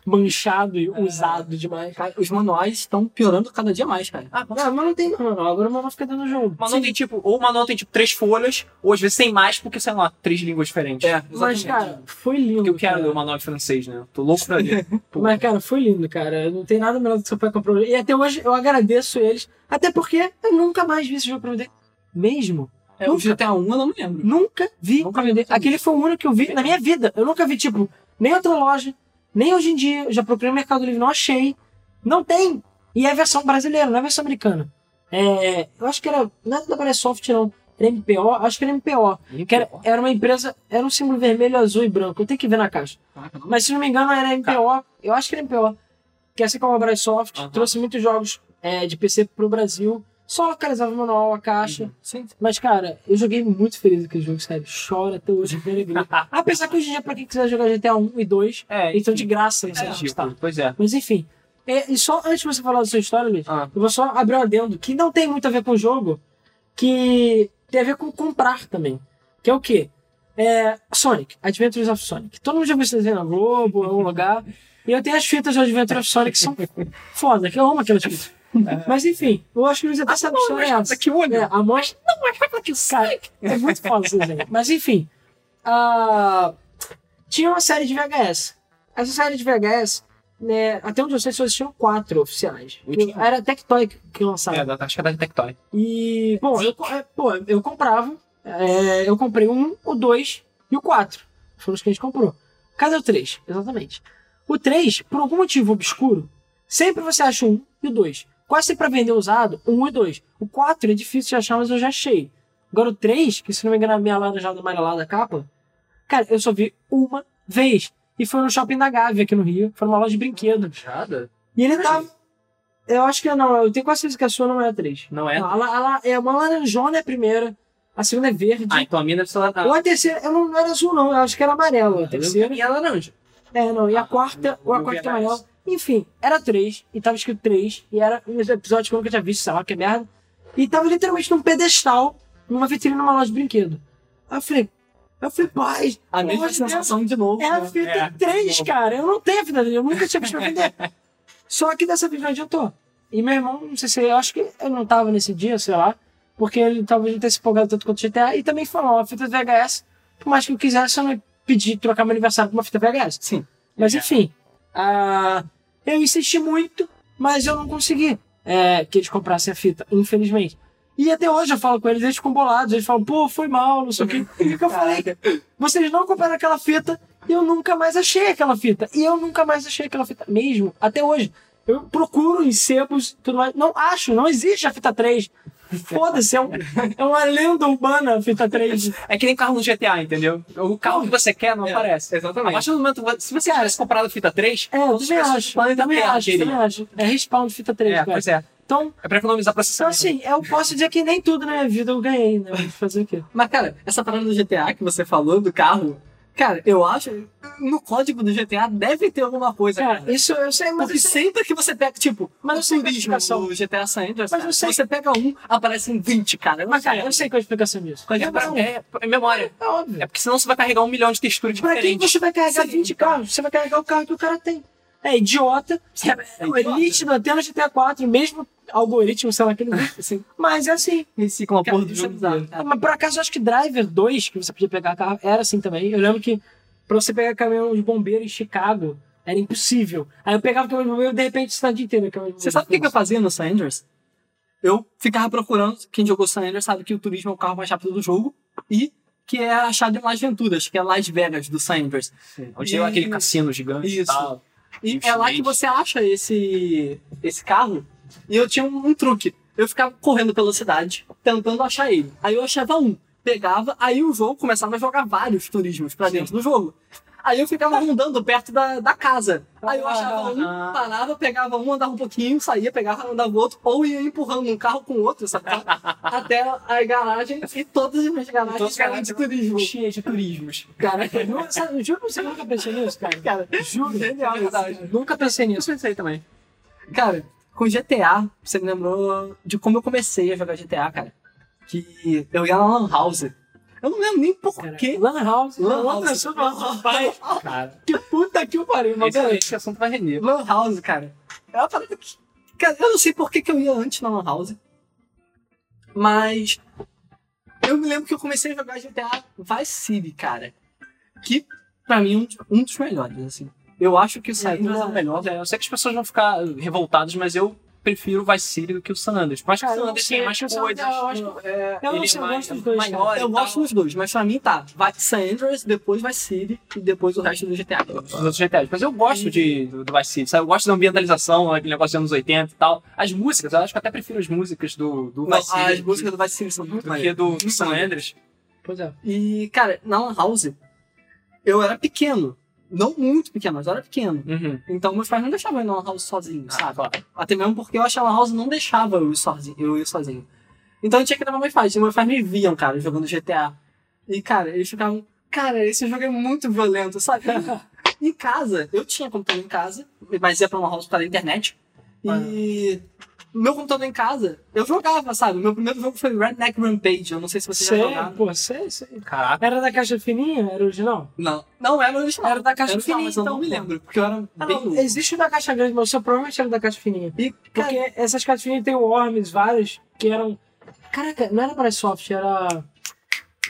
manchado e usado demais. Cara, os manuais estão piorando cada dia mais, cara. Ah, mas não tem manual. Agora o manual fica dentro do jogo. o manual tem tipo, ou o manual tem tipo três folhas, ou às vezes tem mais, porque, sei lá, três línguas diferentes. É, Mas, cara, foi lindo. Porque eu quero cara. ler o manual de francês, né? Tô louco pra ler. Pô. Mas, cara, foi lindo, cara. Não tem nada melhor do que seu pai comprou. E até hoje eu agradeço eles. Até porque eu nunca mais vi esse jogo pra vender. Mesmo. É, o GTA 1 eu não me lembro. Nunca vi Nunca pra vender. Aquele foi o único que eu vi na minha vida. Eu nunca vi, tipo, nem outra loja, nem hoje em dia. Eu já procurei no Mercado Livre, não achei. Não tem. E é a versão brasileira, não é a versão americana. É, eu acho que era. Não era da Microsoft, não. Era MPO, acho que era MPO. Que era, era uma empresa. Era um símbolo vermelho, azul e branco. Eu tenho que ver na caixa. Mas se não me engano, era MPO. Eu acho que era MPO. Que assim como a Microsoft Aham. trouxe muitos jogos é, de PC pro Brasil. Só localizava o manual, a caixa. Sim. Mas, cara, eu joguei muito feliz aquele jogo, sério. Choro até hoje de alegria. Apesar que hoje em dia, pra quem quiser jogar GTA 1 e 2, É, eles estão de graça no É, site tipo, pois é. Mas enfim. É, e só antes de você falar da sua história, Luiz, Ah. eu vou só abrir um adendo que não tem muito a ver com o jogo, que tem a ver com comprar também. Que é o quê? É Sonic, Adventures of Sonic. Todo mundo já viu esse desenho na Globo, em algum lugar. E eu tenho as fitas de Adventures of Sonic que são foda, que eu amo aquelas fitas. Mas enfim, eu acho que Luiz até sabe que história é essa. O olho. É, a mostra. Não, mas vai que Cara, é muito foda esse desenho. Mas enfim. ah, tinha uma série de VHS. Essa série de VHS, né, até onde eu sei, só existiam quatro oficiais. Eu. Era a Tectoy que- que lançava. É, acho que é da Tectoy. E, bom, eu, é, pô, eu comprava. é, eu comprei um, o dois e o quatro. Foram os que a gente comprou. Cadê o três? Exatamente. O três, por algum motivo obscuro, sempre você acha o um e o dois. Quase sempre pra vender usado, um e dois. O quatro é difícil de achar, mas eu já achei. Agora o três, que se não me engano é a minha laranjada amarelada capa, cara, eu só vi uma vez. E foi no shopping da Gávea aqui no Rio. Foi numa loja de brinquedo. Nada? E ele tava. Eu acho que não, eu tenho quase certeza que a sua não é a 3. Não é? Não, ela, ela é uma laranjona é a primeira, a segunda é verde. Ah, então a minha deve ser lá. Ou a terceira, eu não, era azul, não, eu acho que era amarelo. A terceira. E a laranja. É, não, e a Ah, quarta, ou a quarta é a maior. Enfim, era três, e tava escrito três, e era um episódio que eu nunca tinha visto, sei lá, que merda. E tava literalmente num pedestal, numa vitrine numa loja de brinquedo. Aí eu falei, eu falei, pai, A mesma sensação de novo. é a né? fita É, 3, de novo. cara. Eu não tenho a fita 3, eu nunca tinha visto pra vender. Só que dessa vez não adiantou. E meu irmão, não sei se eu acho que eu não tava nesse dia, sei lá, porque ele talvez não tenha se empolgado tanto quanto o GTA. E também falou, a fita VHS, por mais que eu quisesse, eu não ia pedir trocar meu aniversário por uma fita VHS. Sim. Mas É. enfim, ah, eu insisti muito, mas eu não consegui é, que eles comprassem a fita, infelizmente. E até hoje eu falo com eles, eles ficam bolados, eles falam, pô, foi mal, não sei o quê. E o que eu falei? Vocês não compraram aquela fita e eu nunca mais achei aquela fita. E eu nunca mais achei aquela fita, mesmo, até hoje. Eu procuro em sebos tudo mais. Não acho, não existe a fita 3. Foda-se, é, um- é uma lenda urbana a fita 3. É que nem carro no GTA, entendeu? O carro que você quer não É, aparece. A Exatamente. partir do momento, se você tivesse comprado a fita 3, É, eu também acho. Também Terra, acho, também acho. É respawn de fita 3, É, cara. pois é. Então, É pra economizar então, processamento. assim, eu posso dizer que nem tudo na minha vida eu ganhei, né? Vou fazer o quê? Mas, cara, essa parada do GTA que você falou, do carro, cara, eu acho. No código do GTA deve ter alguma coisa, cara. Cara, isso eu sei, mas Porque sei. sempre que você pega, tipo, Mas o eu sei turismo do GTA San Andreas, Mas eu sei- se você pega um, aparecem 20, cara. Eu Mas, cara, eu sei qual é a explicação disso. Qual é É, explicação? É, é memória. é óbvio. É porque senão você vai carregar um milhão de texturas Pra quem diferentes. você vai carregar Sim. 20 carros? Você vai carregar o carro que o cara tem. É idiota. É, é, idiota. nítido até no GTA 4, mesmo algoritmo, sei lá, aquele. Assim, Mas é assim. Reciclam a porra do é jogo. cara. Mas por acaso eu acho que Driver 2, que você podia pegar carro, era assim também. Eu lembro que pra você pegar caminhão de bombeiro em Chicago, era impossível. Aí eu pegava o caminhão de bombeiro de repente a cidade inteira. Você sabe o que, que eu fazia no San Andreas? Eu ficava procurando, quem jogou San Andreas sabe que o turismo é o carro mais rápido do jogo e que é achado em Las Venturas, que é Las Vegas do San Andreas. Onde tem E- aquele cassino gigante e Isso. tal. E é lá que você acha esse, esse carro. E eu tinha um, um truque. Eu ficava correndo pela cidade, tentando achar ele. Aí eu achava um, pegava, aí o jogo começava a jogar vários turismos pra dentro do jogo. Aí eu ficava rondando perto da, da casa. Aí eu achava um, Ah. parava, pegava um, andava um pouquinho, saía, pegava, andava outro, ou ia empurrando um carro com o outro, sabe? Até a garagem e todas as minhas garagens Todas as eram de turismo. Cheias de turismos. Caraca, eu não- sabe, eu juro que você nunca pensei nisso, cara. Cara, Juro. genial, verdade. Nunca pensei nisso. Isso pensei também. Cara, com GTA, você me lembrou de como eu comecei a jogar GTA, cara. Que eu ia na Lan House. Eu Eu não lembro nem por Cara, quê. Lan House. Lan Lan House. Lan House. Cara, Que puta que o pariu. Mas esse, assunto vai render. Lan House, cara. É uma parada que. Cara, eu não sei por que, que eu ia antes na Lan House. Mas. Eu me lembro que eu comecei a jogar GTA Vice City, cara. Que, pra mim, é um, um dos melhores, assim. Eu acho que o San Andreas é o melhor. Eu sei que as pessoas vão ficar revoltadas, mas eu prefiro o Vice City do que o San Andreas. Mas que o Cara, San Andreas tem mais coisas. Eu acho é, eu não ele sei, é eu mais, gosto dos dois, maior cara. Eu gosto dos dois, mas pra mim tá. Vai San Andreas, depois Vice City e depois o resto do GTA. Os outros GTAs. Mas eu gosto de, do, do Vice City, sabe? Eu gosto da ambientalização, aquele negócio dos anos 80 e tal. As músicas, eu acho que eu até prefiro as músicas do, do Não, Vice City as músicas do Vice City são muito do que do, do San Andreas. Pois é. E, cara, na Lan House, eu era pequeno. Não muito pequeno, mas eu era pequeno. Uhum. Então meus pais não deixavam eu ir na Lan House sozinho, Ah, sabe? claro. Até mesmo porque eu acho que a Lan House não deixava eu ir sozinho. Eu ir sozinho. Então eu tinha que levar meus pais. E meus pais me viam, cara, jogando GTA. E, cara, eles ficavam. Cara, esse jogo é muito violento, sabe? em casa, eu tinha computador em casa, mas ia pra uma house para a internet. E. Meu computador em casa, eu jogava, sabe? Meu primeiro jogo foi Redneck Rampage. Eu não sei se você já Sei, jogaram. pô, sei, sei. Caraca. Era da caixa fininha? Era original? Não, não era original. Era da caixa Era original, fininha, mas eu não então, me pô. lembro, porque eu era Ah, bem não, novo. existe da caixa grande, mas o seu provavelmente era da caixa fininha. E, Porque cara, essas caixas fininhas tem o Worms, vários, que eram. Caraca, não era para soft, era.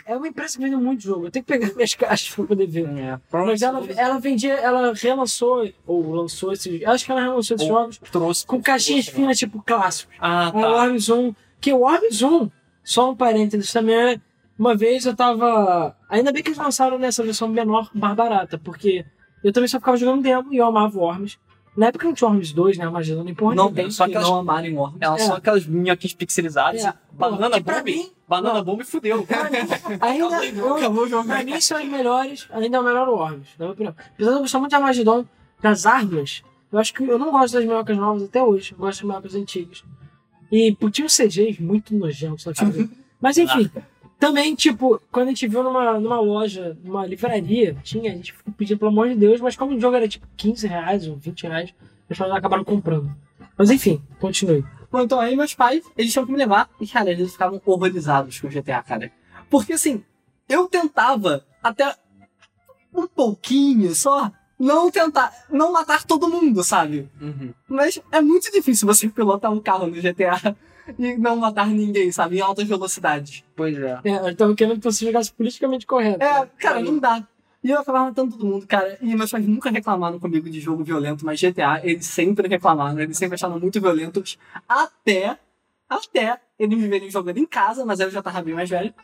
É uma empresa que vende muito jogo. Eu tenho que pegar minhas caixas pra poder ver. É, Mas ela, ela vendia, ela relançou, ou lançou esses. Acho que ela relançou esses Ou- jogos trouxe com caixinhas finas, tipo clássicos. Ah, O tá. Worms 1. Que o 1, só um parênteses também, é- uma vez eu tava. Ainda bem que eles lançaram nessa versão menor, mais barata, porque eu também só ficava jogando demo e eu amava o Worms. Na época não tinha Worms 2, né? Armagedon nem porra não tem só que que elas- não amarem Worms. Elas É. são aquelas minhoquinhas pixelizadas. É. Banana Bomb. mim- Banana não. Bomb fudeu. Ainda, eu, Acabou o jogo. pra mim são as melhores, ainda é o melhor Worms, na minha opinião. Apesar de eu gostar muito de Armagedon, das armas, eu acho que eu não gosto das minhocas novas até hoje, eu gosto das minhocas antigas. E tinha uns CGs muito nojentos cara. Mas enfim, também, tipo, quando a gente viu numa, numa loja, numa livraria, tinha, a gente ficou pedindo pelo amor de Deus, mas como o jogo era tipo 15 reais ou 20 reais, as pessoas acabaram comprando. Mas enfim, continue. Bom, então aí meus pais, eles tinham que me levar e, cara, eles ficavam horrorizados com o GTA, cara. Porque, assim, eu tentava até um pouquinho só não tentar, não matar todo mundo, sabe? Uhum. Mas é muito difícil você pilotar um carro no GTA e não matar ninguém, sabe? Em altas velocidades. Pois é. É, eu tava querendo que você jogasse politicamente correto. É, cara, não dá. E eu acabava matando todo mundo, cara. E meus pais nunca reclamaram comigo de jogo violento, mas GTA, eles sempre reclamaram, eles sempre acharam muito violentos. Até, até eles me verem jogando em casa, mas eu já tava bem mais velho.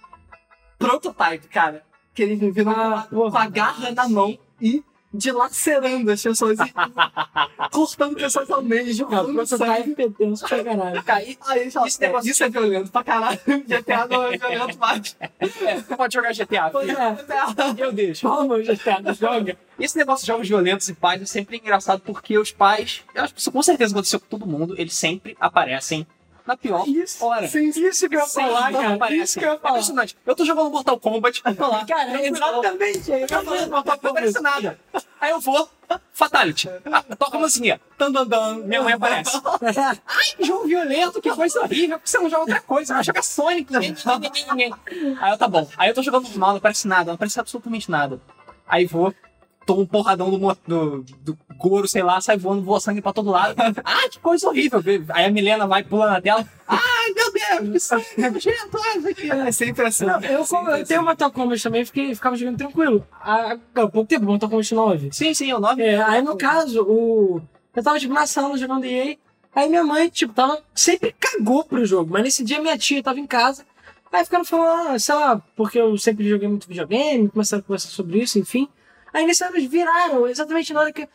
Prototype, cara. Que eles me viram Ah, com, a, com a porra. garra na mão e dilacerando as pessoas. e cortando pessoas ao meio, jogando você tá sangue. FPT, pra caralho. Cara, e- aí, Esse isso, negócio- isso é violento pra caralho. GTA não é violento mais. É, pode jogar GTA. Pois é, GTA. Eu deixo. Toma, GTA, não joga. Esse negócio de jogos violentos e pais é sempre engraçado porque os pais, eu acho que isso com certeza aconteceu com todo mundo, eles sempre aparecem na pior Isso, hora. sim, isso que eu ia falar, cara. aparecem. Isso que eu ia É falar. impressionante. Eu tô jogando Mortal Kombat, tô lá. Cara, é exatamente. Eu ia falar Mortal Não Kombat. aparece nada. Aí eu vou, Fatality. Ah, Toca a musiquinha. Tan, dan, dan. Minha mãe aparece. Que jogo violento, que coisa horrível. Por que você não joga outra coisa? Você vai jogar Sonic. Aí eu, tá bom. Aí eu tô jogando normal, não aparece nada, não aparece absolutamente nada. Aí vou, tomo um porradão do, do, do Goro, sei lá, sai voando, voa sangue pra todo lado. Ah, que coisa horrível. Aí a Milena vai pula na tela. Ai, meu Deus, que sangue nojento. isso. É sempre assim. Não, eu, como, eu tenho Mortal Kombat também, fiquei, ficava jogando tranquilo. Há, há pouco tempo, Mortal Kombat 9. Sim, sim, é o 9. É, aí no caso, o. Eu tava tipo na sala jogando EA. Aí minha mãe, tipo, tava. Sempre cagou pro jogo. Mas nesse dia minha tia tava em casa. Aí ficaram falando, ah, sei lá, porque eu sempre joguei muito videogame, começaram a conversar sobre isso, enfim. Aí nesse ano eles viraram, exatamente na hora que.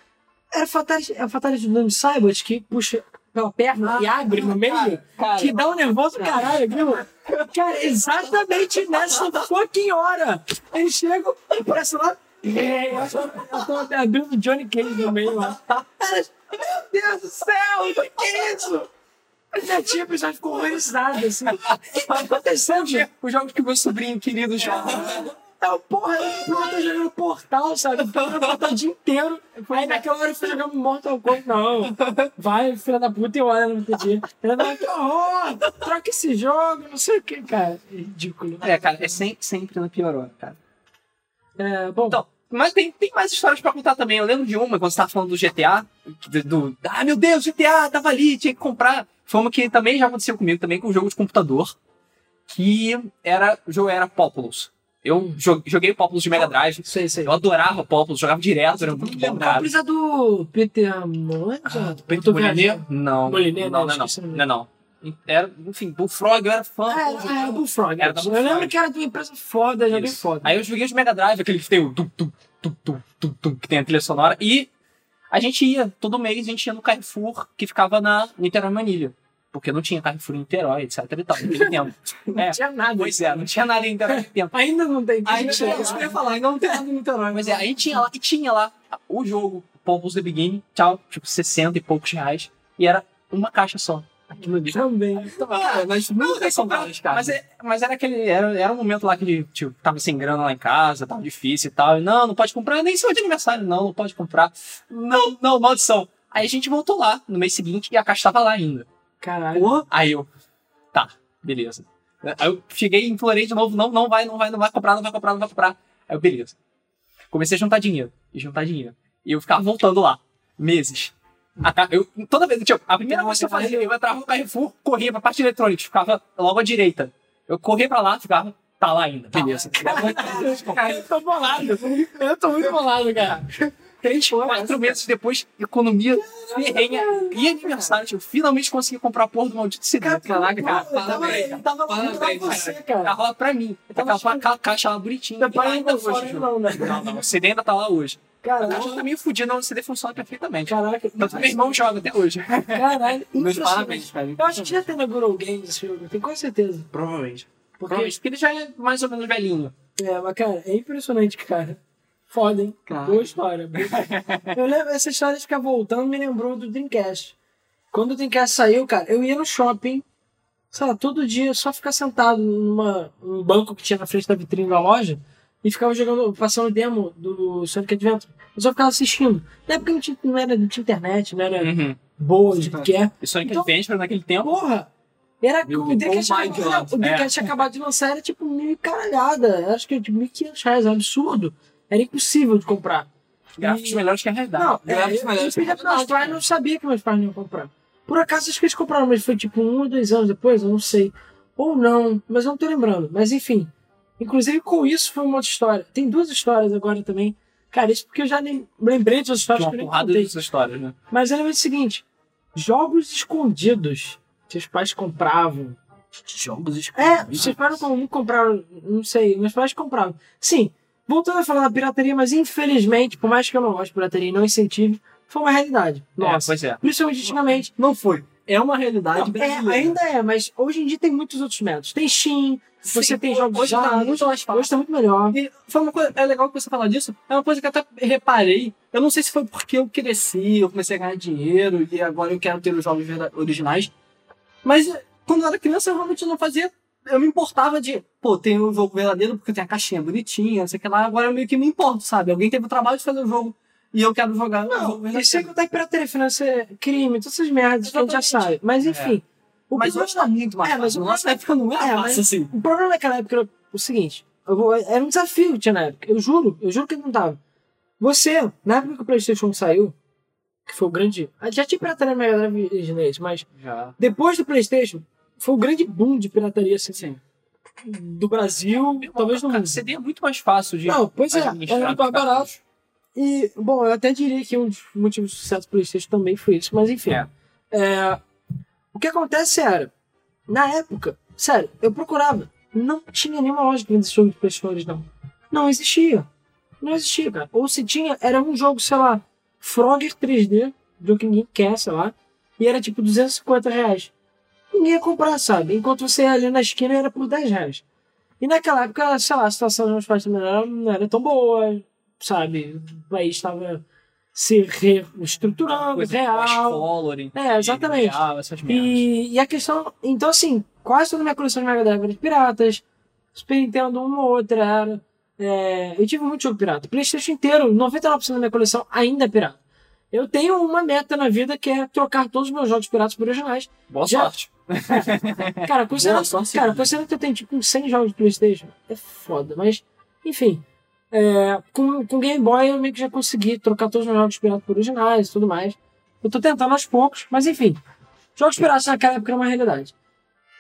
Era Fatality, é a Fatality do Nome Cybot que puxa pela perna e abre no meio. cara. que dá um nervoso caralho aquilo. Cara, exatamente nessa fucking hora. Eles chegam e parece lá. É, eu tô, abrindo o Johnny Cage no meio lá. Meu Deus do céu, o que é isso? A minha tia já ficou horrorizada, assim. O que tá acontecendo? Os jogos que meu sobrinho querido joga. É o porra, eu podia estar jogando Portal, sabe? Eu jogando Portal o dia inteiro. Aí naquela hora eu fui jogando Mortal Kombat. Não, vai, filha da puta, e olha no RPG. Ela vai, que horror! Troca esse jogo, não sei o que, cara. É ridículo. É, cara, é sempre, sempre na pior hora, cara. É, bom, Então, mas tem, tem mais histórias pra contar também. Eu lembro de uma, quando você tava falando do GTA, do, do- ah, meu Deus, GTA, tava ali, tinha que comprar. Foi uma que também já aconteceu comigo, também com um jogo de computador, que era, o jogo era Populous. Eu jo- joguei Populous de Mega Drive, eu adorava Populous, jogava direto, era muito bom, cara. Precisa do Peter Molyneux? Ah, do Peter tô Molyneux? viajando. Não, não, né? não, não, não, não. Era, enfim, Bullfrog, eu era fã. Ah, era, era Bullfrog. Era da Eu lembro que era de uma empresa foda, já bem foda. Aí eu joguei os Mega Drive, aquele que tem o tum, tum, tum, tum, tum, tum, que tem a trilha sonora. E a gente ia, todo mês, a gente ia no Carrefour, que ficava na Niterói Manilha. Porque não tinha Carrefour em Niterói, etc e tal, naquele tempo. Não É, tinha nada. pois é, não tinha nada em Niterói naquele tempo. Ainda não tem. Ainda Tinha. é isso que eu ia falar, ainda não tem nada no Niterói. Mas é, aí tinha lá, e tinha lá o jogo, Populous The Beginning, tchau, tipo 60 e poucos reais. E era uma caixa só. Aquilo ali. Também. Cara, mas nunca são várias caras. Mas, é, mas era aquele. Era, era um momento lá que, tipo, tava sem grana lá em casa, tava difícil e tal. E, não, não pode comprar, nem seu de aniversário, não, não pode comprar. Não, não, maldição. Aí a gente voltou lá no mês seguinte e a caixa tava lá ainda. Caralho. Porra, Aí eu. Tá, beleza. Aí eu cheguei e implorei de novo, não, não vai, não vai, não vai comprar, não vai comprar, não vai comprar. Aí eu, beleza. Comecei a juntar dinheiro. E juntar dinheiro. E eu ficava voltando lá. Meses. Eu, toda vez, tipo, a primeira coisa que eu fazia, eu entrava no Carrefour, corria pra parte eletrônica, ficava logo à direita. Eu corria pra lá, ficava, tá lá ainda, beleza. Cara, eu tô bolado. Eu tô muito bolado, cara. Três, quatro meses depois, economia ferrenha e aniversário, tipo, finalmente consegui comprar a porra do maldito CD. Caraca, cara, tava- parabéns. Eu tava Parabéns, falando pra você, cara. Tava lá pra mim. tava Tava com a ca- caixa lá bonitinha. Meu pai ainda hoje. não, né? Não, não, o CD ainda tá lá hoje. A Caralho. caixa tá meio fodida, não, o CD funciona perfeitamente. Caraca. Tanto meu irmão joga até hoje. Caralho. Meus parabéns, cara. Eu acho que já tem na Guru Games esse jogo, tenho quase certeza. Provavelmente. Porque, Provavelmente, porque ele já é mais ou menos velhinho. é, mas cara, é impressionante, cara. Foda, hein? Cara. Boa história. eu lembro, essa história de ficar voltando me lembrou do Dreamcast. Quando o Dreamcast saiu, cara, eu ia no shopping, sei lá, todo dia, só ficar sentado numa, num banco que tinha na frente da vitrine da loja e ficava jogando, passando demo do Sonic Adventure. Eu só ficava assistindo. Na época não, tinha, não era, não tinha internet, não era Uhum. boa, de que é. E Sonic Então- Adventure naquele tempo. Porra! Era Meu, o Dreamcast oh tinha acabado de lançar, era tipo mil e caralhada. Acho que de 1.500 reais, é um absurdo. Era impossível de comprar. Gráficos E- melhores que a realidade. Não, é, Gráficos eu, melhores que a pros meus realidade, pais, não sabia que meus pais não iam comprar. Por acaso acho que eles compraram, mas foi tipo um ou dois anos depois, eu não sei. Ou não, mas eu não tô lembrando. Mas enfim. Inclusive com isso foi uma outra história. Tem duas histórias agora também. Cara, isso porque eu já nem lembrei de outras histórias uma que eu nem contei. dessas histórias, né? Mas era o seguinte: jogos escondidos que os pais compravam. Jogos É, seus pais não, não compraram, não sei, meus pais compravam. Sim, voltando a falar da pirataria, mas infelizmente, por mais que eu não goste de pirataria e não incentive, foi uma realidade. É, Nossa. pois é. Principalmente antigamente. Não foi. É uma realidade Não, é, ainda é, mas hoje em dia tem muitos outros métodos. Tem Steam, você Sim, tem jogos hoje tá muito mais fácil. Hoje tá muito melhor. E foi uma coisa, é legal que você falar disso. É uma coisa que eu até reparei. Eu não sei se foi porque eu cresci, eu comecei a ganhar dinheiro e agora eu quero ter os jogos originais. Mas quando eu era criança eu realmente não fazia. Eu me importava de, pô, tem um jogo verdadeiro porque tem a caixinha bonitinha, não sei o que lá. Agora eu meio que me importo, sabe? Alguém teve o trabalho de fazer o jogo e eu quero jogar Não, verdadeiro. isso é que tá em pirataria financeira, crime, todas essas merdas que a gente já Exatamente. sabe. Mas enfim. O Mas hoje tá muito mais É, mas Na nossa época não era É, fácil mas- assim. O problema naquela época era o seguinte: eu vou- era um desafio que tinha na época. Eu juro, eu juro que não tava. Você, na época que o PlayStation saiu, que foi o grande. Já tinha pirataria no Mega Drive mas Já. depois do PlayStation, foi o grande boom de pirataria assim, Sim. do Brasil, talvez no Cara, mundo. CD é muito mais fácil de. Não, pois é, era muito mais barato. E, bom, eu até diria que um dos motivos do sucesso do PlayStation também foi isso, mas enfim. É. É, o que acontece era, na época, sério, eu procurava, não tinha nenhuma loja que vendesse jogo de PlayStation original. Não existia. Não existia, cara. Ou se tinha, era um jogo, sei lá, Frogger 3D, jogo que ninguém quer, sei lá, e era tipo 250 reais. Ninguém ia comprar, sabe? Enquanto você ia ali na esquina era por 10 reais. E naquela época, sei lá, a situação dos meus pais também não era, não era tão boa, sabe? O país estava se reestruturando, real. É, exatamente. Real. E, e a questão. Então, assim, quase toda a minha coleção de Mega Drive era de piratas. Super Nintendo, uma ou outra era. É, eu tive muito jogo pirata. PlayStation inteiro, 99% da minha coleção ainda é pirata. Eu tenho uma meta na vida que é trocar todos os meus jogos piratas por originais. Boa Já- sorte. Cara, considerando, sorte, cara, considerando que eu tenho tipo uns 100 jogos de PlayStation, é foda. Mas, enfim, é, com, com Game Boy eu meio que já consegui trocar todos os meus jogos piratas por originais e tudo mais. Eu tô tentando aos poucos, mas enfim. Jogos piratas naquela época era uma realidade.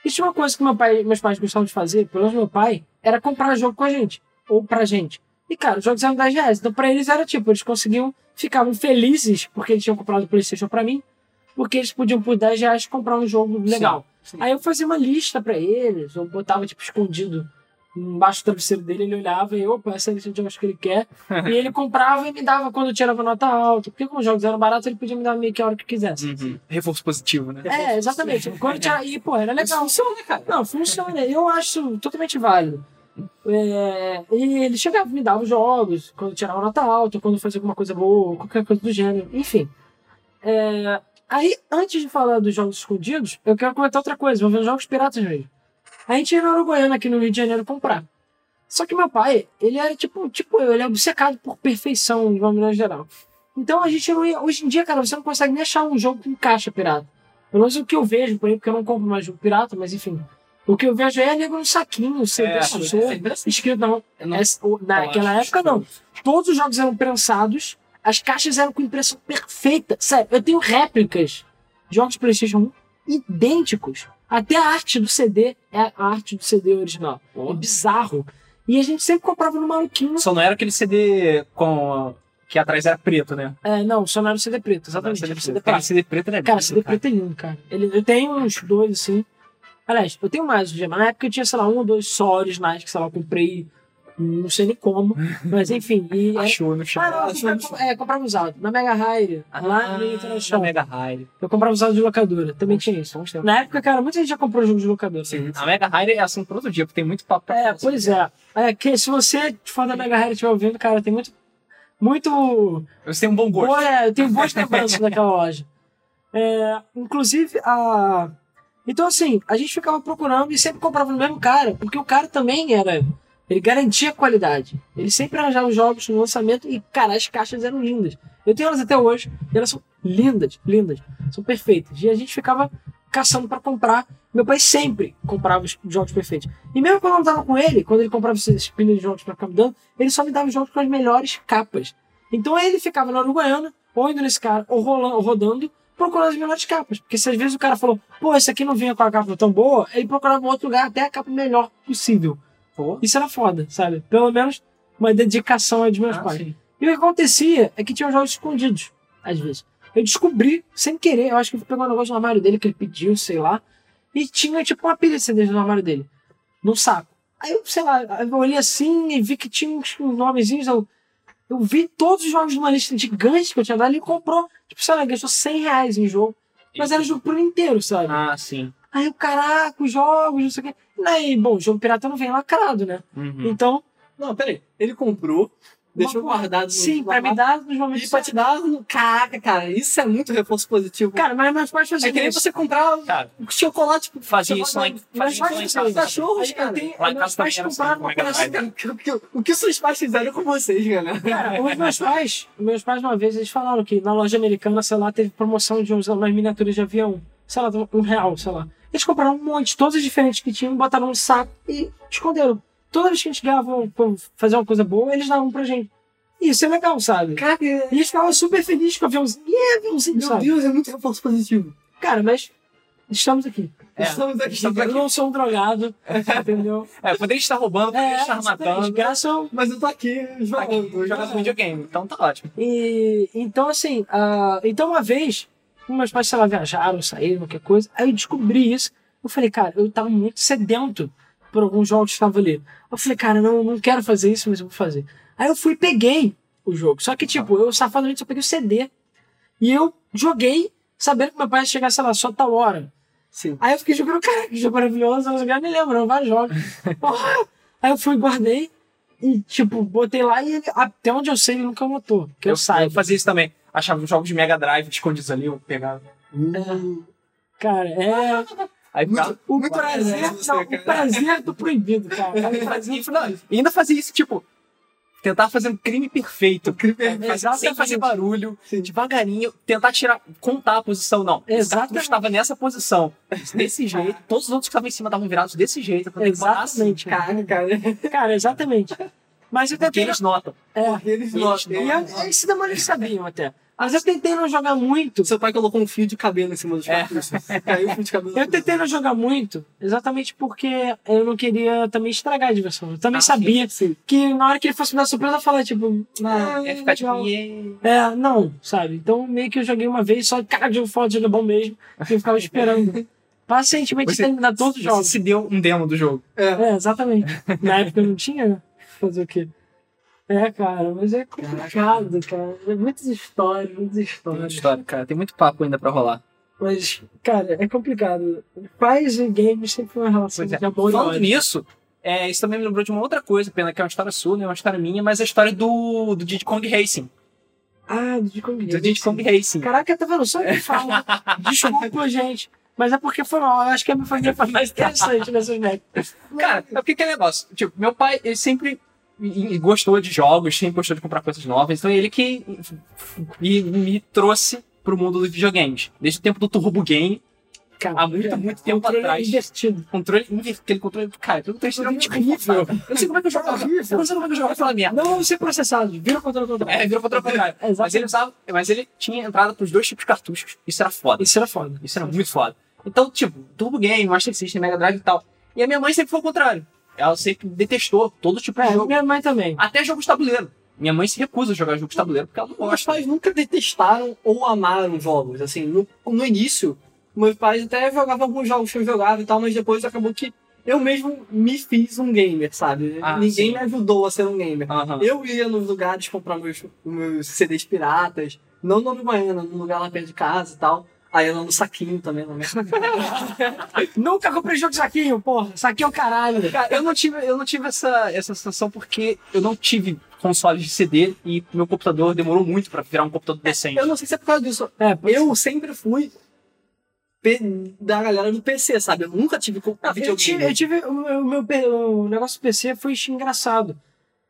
E tinha uma coisa que meu pai, meus pais gostavam de fazer, pelo menos meu pai, era comprar jogo com a gente. Ou pra gente. E, cara, os jogos eram 10 reais. Então, pra eles era tipo, eles conseguiam, ficavam felizes porque eles tinham comprado o PlayStation pra mim, porque eles podiam, por 10 reais, comprar um jogo legal. Sim. Aí eu fazia uma lista pra eles, eu botava, tipo, escondido embaixo do travesseiro dele, ele olhava e, opa, essa é a lista de jogos que ele quer. e ele comprava e me dava quando eu tirava nota alta. Porque como os jogos eram baratos, ele podia me dar meio que a hora que quisesse. Uhum. Reforço positivo, né? É, exatamente. Quando tirava... E, pô, era Mas legal. funciona, cara. Não, funciona. Eu acho totalmente válido. É, ele chegava me dava os jogos, quando tirava nota alta, quando fazia alguma coisa boa, qualquer coisa do gênero, enfim. É, aí, antes de falar dos jogos escondidos, eu quero comentar outra coisa, vou ver os jogos piratas mesmo. A gente ia na Uruguaiana aqui no Rio de Janeiro comprar. Só que meu pai, ele era tipo, tipo eu, ele é obcecado por perfeição, de uma maneira geral. Então a gente não ia. Hoje em dia, cara, você não consegue nem achar um jogo com caixa pirata. Pelo menos o que eu vejo por aí, porque eu não compro mais jogo pirata, mas enfim. O que eu vejo é nego no saquinho, CD É, assim. escrito não. Não- naquela época não. Todos os jogos eram prensados, as caixas eram com impressão perfeita. Sério, eu tenho réplicas de jogos PlayStation 1 idênticos. Até a arte do CD é a arte do CD original. É bizarro. E a gente sempre comprava no maluquinho. Só não era aquele CD com. que atrás era preto, né? É, não, só não era o CD preto, exatamente. CD o CD preto. preto. CD preto era Cara, CD preto é lindo, cara. Ele, eu tenho uns dois, assim. Aliás, eu tenho mais hoje, mas na época eu tinha, sei lá, um ou dois só originais que, sei lá, eu comprei, não sei nem como. Mas enfim, e. era- Achou no chão. Ah, não, comprava, é, comprava usado. Na Mega Hire, lá no na International. Mega Hire. Eu comprava usado de locadora. Também tinha isso. Na época, cara, muita gente já comprou jogo de locadora. Sim, a Mega Hire é assunto para outro dia, porque tem muito papo É, falar pois sobre. é. É que se você for da Mega Hire e estiver ouvindo, cara, tem muito. Muito. Você tem um bom gosto. Boa, é, eu tenho boas lembranças daquela loja. É, inclusive, a. Então, assim, a gente ficava procurando e sempre comprava no mesmo cara, porque o cara também era. Ele garantia qualidade. Ele sempre arranjava os jogos no lançamento e, cara, as caixas eram lindas. Eu tenho elas até hoje e elas são lindas, lindas. São perfeitas. E a gente ficava caçando pra comprar. Meu pai sempre comprava os jogos perfeitos. E mesmo quando eu não tava com ele, quando ele comprava esses pilhas de jogos pra ficar me dando, ele só me dava os jogos com as melhores capas. Então ele ficava na Uruguaiana, ou indo nesse cara, ou rolando, ou rodando, procurando as melhores capas. Porque se às vezes o cara falou, pô, esse aqui não vinha com a capa tão boa, ele procurava em outro lugar até a capa melhor possível. Pô. Isso era foda, sabe? Pelo menos uma dedicação aí dos meus Ah, pais. sim. E o que acontecia é que tinha jogos escondidos, às vezes. Eu descobri, sem querer, eu acho que ele pegou um negócio no armário dele que ele pediu, sei lá, e tinha tipo uma pilha de CDs no armário dele, num saco. Aí eu, sei lá, eu olhei assim e vi que tinha uns nomezinhos, eu, eu vi todos os jogos numa lista gigante que eu tinha dado e comprou. Tipo, sei lá, gastou 100 reais em jogo, mas era jogo pro inteiro, sabe? Ah, sim. Aí eu, caraca, os jogos, não sei o quê. Aí, bom, o jogo pirata não vem lacrado, né? Uhum. Então, Não, peraí. Ele comprou, deixou uma- guardado no Sim, pra me dar nos momentos E pra te dar. Caraca, cara, isso é muito reforço positivo. Cara, mas meus pais faziam é que nem isso. você comprar Cara, um chocolate pro Fazia isso lá em- meus fazia isso cachorros, cara. meus pais compraram uma. O que, os seus pais fizeram com vocês, galera? Cara, os meus pais, meus pais uma vez, eles falaram que na loja americana, sei lá, teve promoção de uns- umas miniaturas de avião, sei lá, um real, sei lá. Eles compraram um monte, todas as diferentes que tinham, botaram no saco e esconderam. Toda vez que a gente ganhava pra fazer uma coisa boa, eles davam pra gente. E isso é legal, sabe? Cara, E eles ficavam super felizes com o aviãozinho. E aviãozinho, meu sabe? Deus, é muito reforço positivo. Cara, mas estamos aqui. É, Estamos aqui. estamos Eu aqui. não sou um drogado, entendeu? É, poderia estar roubando, poderia É, estar matando. Graças ao Mas eu tô aqui Tá jogando. jogando videogame, então tá ótimo. E então, assim, ah, então uma vez, meus pais, sei lá, viajaram, saíram, qualquer coisa, aí eu descobri isso. Eu falei, cara, eu tava muito sedento por alguns jogos que estavam ali. Eu falei, cara, não, não quero fazer isso, mas eu vou fazer. Aí eu fui e peguei o jogo. Só que, tipo, eu safadamente só peguei o CD. E eu joguei, sabendo que meu pai ia chegar, sei lá, só tal hora. Sim. Aí eu fiquei jogando, cara, que jogo maravilhoso, eu nem lembro, não, vários jogos. Aí eu fui, guardei e, tipo, botei lá e ele, até onde eu sei, ele nunca notou. Que eu, eu saiba. fazia isso também. Achava os jogos de Mega Drive escondidos ali, eu pegava. Cara, é. Aí ficava. O Muito prazer, prazer, não, o prazer do proibido, cara. O prazer do Não, e ainda fazia isso, tipo, tentar fazer um crime perfeito. É, Fazer- sem exatamente. fazer barulho, Sim. devagarinho, tentar tirar, contar a posição. Não, Exatamente. exatamente. estava nessa posição, desse jeito. Todos os outros que estavam em cima estavam virados desse jeito. Que botar assim, Exatamente, cara. Cara. Cara, exatamente. Mas eu Porque eles notam. É, Eles Eles notam. e eu, esse demônio eles sabiam até. Mas eu tentei não jogar muito. Seu pai colocou um fio de cabelo em cima dos É. cartuchos. Caiu o fio de cabelo. Eu tentei não jogar muito, exatamente porque eu não queria também estragar a diversão. Eu também Ah, sabia Sim. que na hora que ele fosse me dar surpresa, eu falava, tipo, ah, É ficar tipo. É, não, sabe? Então meio que eu joguei uma vez, só cara, jogo foda, jogo bom mesmo. E eu ficava esperando pacientemente Você- terminar todos os Você jogos. se deu um demo do jogo. É, exatamente. Na época eu não tinha, né? Fazer o quê? É, cara, mas é complicado, cara. É muitas histórias, muitas Tem muita histórias. história, cara. Tem muito papo ainda pra rolar. Mas, cara, é complicado. Pais e games sempre foi uma relação Pois é. de amor e Falando ódio. nisso, é, isso também me lembrou de uma outra coisa, pena que é uma história sua, não é uma história minha, mas a história do, do Diddy Kong Racing. Ah, do Diddy Kong Do Diddy Kong Racing. Caraca, tá vendo? Só que falo. Desculpa, gente. Mas é porque foi mal. Eu acho que a minha família foi mais interessante nessa aspecto. Cara, é porque que é negócio. Tipo, meu pai, ele sempre e- e gostou de jogos, sempre gostou de comprar coisas novas. Então ele que me, me trouxe pro mundo dos videogames. Desde o tempo do Turbo Game, Cara, há muito, muito tempo controle atrás. Invertido. Controle, aquele controle, cara, aquele controle extremamente Horrível. confortável. Eu não sei como é que eu jogava. Eu não sei como é que eu jogava aquela merda. Não vamos ser processados. Vira o controle contrário. É, virou controle ao contrário. Exatamente. Mas ele usava, mas ele tinha entrada pros dois tipos de cartuchos. Isso era foda. Isso era foda. Isso era muito foda. Então, tipo, Turbo Game, Master System, Mega Drive e tal. E a minha mãe sempre foi o contrário. Ela sempre detestou todo tipo de É, jogo. minha mãe também. Até jogos de tabuleiro. Minha mãe se recusa a jogar jogos de tabuleiro porque ela não Meus gosta. pais nunca detestaram ou amaram jogos. Assim, no, no início, meus pais até jogavam alguns jogos que eu jogava e tal, mas depois acabou que eu mesmo me fiz um gamer, sabe? Ah, Ninguém sim. me ajudou a ser um gamer. Aham. Eu ia nos lugares comprar meus, meus CDs piratas, não no Uruguaiana, num lugar lá perto de casa e tal. Aí eu no saquinho também, na minha Nunca comprei jogo de saquinho, porra. Saquinho é o caralho. Cara, eu não tive, eu não tive essa, essa sensação porque eu não tive consoles de CD e meu computador demorou muito pra virar um computador decente. Eu não sei se é por causa disso. É, Eu sempre fui da galera do PC, sabe? Eu nunca tive co- Eu videogame. tive, eu tive o, meu, o negócio do PC foi engraçado.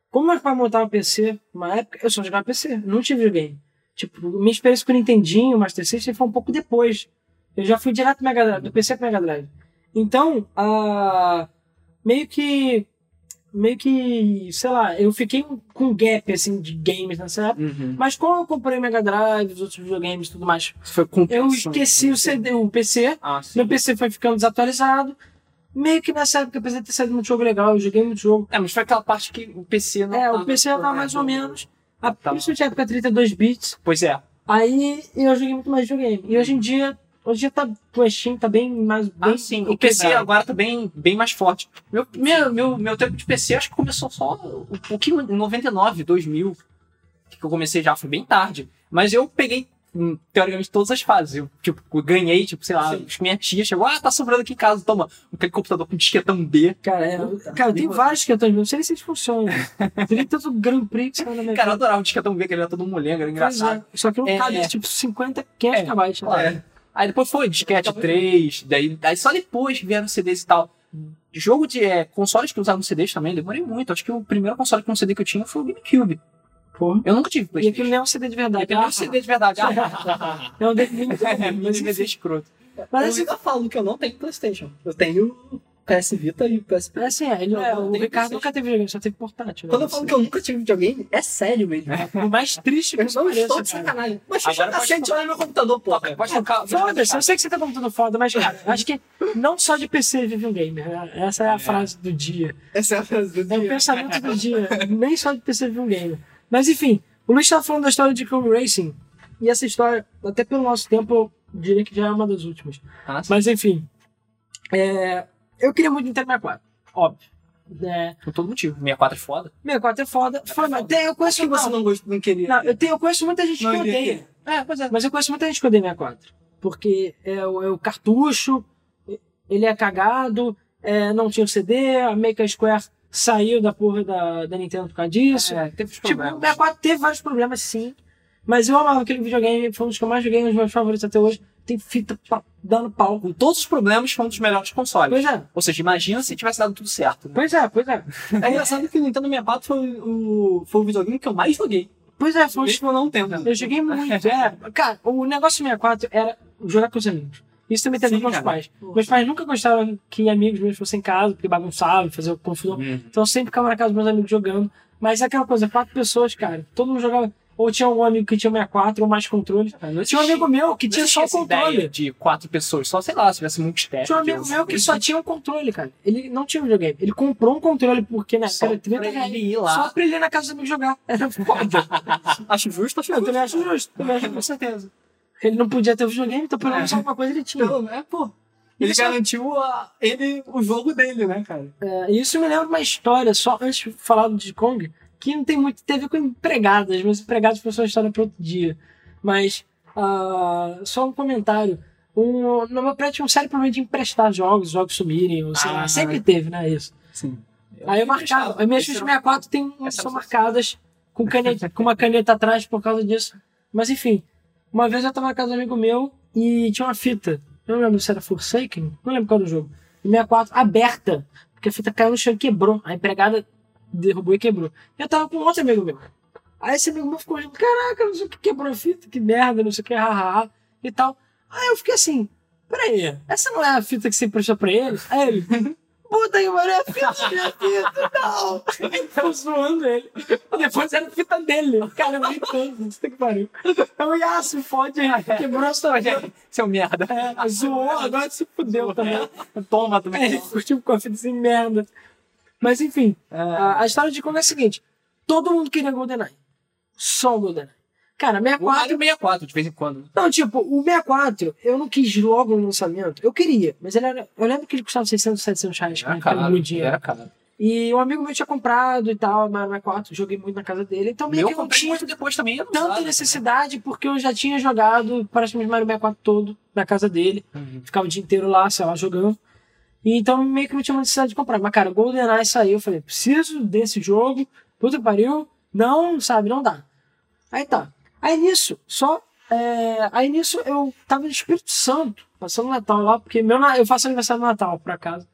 Como meu pai montava PC, uma época, eu só jogava PC, não tive videogame. Tipo, minha experiência com o Nintendinho, Master System foi um pouco depois. Eu já fui direto pro Mega Drive, do PC pro Mega Drive. Então, ah, meio que meio que, sei lá, eu fiquei com um gap assim de games nessa época. Uhum. Mas como eu comprei o Mega Drive, os outros videogames e tudo mais, foi eu esqueci o CD, o PC, Ah, meu PC foi ficando desatualizado. Meio que nessa época, apesar de ter saído muito jogo legal, eu joguei muito jogo. É, mas foi aquela parte que o PC não É, o PC tão- mais ou menos. A, Tá. Principalmente na época 32 bits. Pois é. Aí eu joguei muito mais videogame. E hoje em dia, hoje em dia tá, o Steam tá bem mais. Bem Ah, sim. O PC agora tá bem, bem mais forte. Meu, meu, meu, meu tempo de PC acho que começou só um pouquinho em 99, 2000. Que eu comecei já, foi bem tarde. Mas eu peguei, teoricamente, todas as fases. Eu, tipo, eu ganhei, tipo, sei lá, Sim. que minha tia chegou, ah, tá sobrando aqui em casa, toma. Aquele computador com disquetão B. Cara, é, cara, tem vários que eu tô não sei se eles funcionam. Tem tanto Grand Prix cara, na minha Cara, eu adorava o disquetão B, que ele era todo molenga, era Pois engraçado. é, Só que não É, cabe, é. tipo, 50, 500 É, né? Claro. Aí depois foi disquete 3, daí, daí só depois que vieram CDs e tal. Jogo de é, consoles que usavam CDs também, demorei muito. Acho que o primeiro console com CD que eu tinha foi o GameCube. Porra. Eu nunca tive E PlayStation. aquilo nem é um CD de verdade. Aquele não é um CD de verdade. É um DVD. é, DVD escroto. Mas eu assim, ainda falo que eu não tenho Playstation. Eu tenho PS Vita e PSP. É assim, é, ele, Não, é, o tem Ricardo nunca teve videogame, só teve portátil. né? Quando eu falo que eu nunca tive videogame, é sério mesmo. O mais triste que Eu não estou de sacanagem. Mas pode cacete lá no meu computador, porra. Pode tocar. Foda-se, eu sei que você tá computando foda, mas, cara, acho que não só de PC vive um gamer. né? Essa é a frase do dia. Essa é a frase do É o dia. pensamento do dia. Nem só de PC vive um gamer. Mas, enfim, o Luiz tava falando da história de Cube Racing. E essa história, até pelo nosso tempo, eu diria que já é uma das últimas. Ah. Mas, enfim. é, eu queria muito Nintendo 64. Óbvio. É, Por todo motivo. 64 é foda. 64 é foda. Foi, mas tem- eu conheço que você não, gost... não queria? Não, eu, tenho, eu conheço muita gente Não que odeia. É, pois é. Mas eu conheço muita gente que odeia 64. Porque é o, é o cartucho, ele é cagado, é, não tinha o CD, a Maker Square saiu da porra da, da Nintendo por causa disso. É, teve os tipo, o problemas. 64 teve vários problemas, sim. Mas eu amava aquele videogame, foi um dos que eu mais joguei, um dos meus favoritos até hoje. tem fita pra dar no pau. Com todos os problemas, foi um dos melhores consoles. Pois é, Ou seja, imagina se tivesse dado tudo certo. Né? pois é, pois é. É engraçado que o Nintendo 64 foi o, foi o videogame que eu mais joguei. Pois é, foi um não tendo. Eu joguei muito. É, cara, o negócio do 64 era jogar com os amigos. Isso também tem a ver Sim, com os cara. pais. Meus pais nunca gostaram que amigos meus fossem em casa, porque bagunçavam, faziam confusão. Uhum. Então eu sempre ficava na casa dos meus amigos jogando. Mas é aquela coisa, quatro pessoas, cara. Todo mundo jogava. Ou tinha um amigo que tinha 64 ou mais controles. Tinha um amigo meu que Não tinha só o controle. de quatro pessoas. Só, sei lá, se tivesse muito step. Tinha um amigo meu que só tinha um controle, cara. Ele não tinha um videogame. Ele comprou um controle porque na Só época era 30 pra reais. ele ir lá. Só pra ele ir na casa dos amigos jogar. Era foda. Acho justo, acho Eu justo. também acho justo. Também acho com certeza. Ele não podia ter o videogame, então pelo menos É. alguma coisa ele tinha. Pelo- É, pô. Ele Isso- garantiu a, ele, o jogo dele, né, cara? É, isso me lembra uma história, só antes de falar do Diddy Kong, que não tem muito, ver com empregadas, mas empregados foi só uma história para outro dia. Mas, ah, só um comentário. Um, no meu prédio tinha um sério problema de emprestar jogos, jogos sumirem, ou sei lá, Ah. sempre teve, né, isso. Sim. Aí eu marcava, as minhas fichas 64 tem, essa são marcadas com, caneta, com uma caneta atrás por causa disso. Mas enfim, uma vez eu tava na casa de um amigo meu e tinha uma fita. Eu não lembro se era Forsaken, não lembro qual era o jogo. 64 aberta, porque a fita caiu no chão e quebrou. A empregada derrubou e quebrou. Eu tava com outro amigo meu. Aí esse amigo meu ficou olhando, caraca, não sei o que quebrou a fita, que merda, não sei o que, hahaha, e tal. Aí eu fiquei assim, peraí, essa não é a fita que você emprestou pra ele? Aí ele, puta que pariu, é fita, minha fita, não. Ficou zoando ele. Depois era fita dele. Cara, eu brincando, puta que pariu. Eu ia, ah, se fode quebrou a sua fita. Seu merda. É, zoou, agora se fudeu também. Toma Aí também. ele ficou tipo com a fita assim, merda. Mas enfim, a, a história de Kong é a seguinte: todo mundo queria GoldenEye. Só o GoldenEye. Cara, O 64. Mario 64, de vez em quando. Não, tipo, o 64, eu não quis logo no lançamento. Eu queria, mas ele era. Eu lembro que ele custava 600, 700 reais. Era caro. muito dinheiro. Era caro. E um amigo meu tinha comprado e tal, Mario 64, joguei muito na casa dele. Então meio Eu que eu não tinha muito depois também. tanta usado, necessidade, porque eu já tinha jogado praticamente Mario 64 todo na casa dele. Uhum. Ficava o dia inteiro lá, sei lá, jogando. E então meio que não tinha muita necessidade de comprar. Mas, cara, GoldenEye saiu, eu falei, preciso desse jogo, puta que pariu. Não, sabe, não dá. Aí tá. Aí nisso, só. é, aí nisso eu tava no Espírito Santo, passando o Natal lá, porque meu, eu faço aniversário no Natal, por acaso.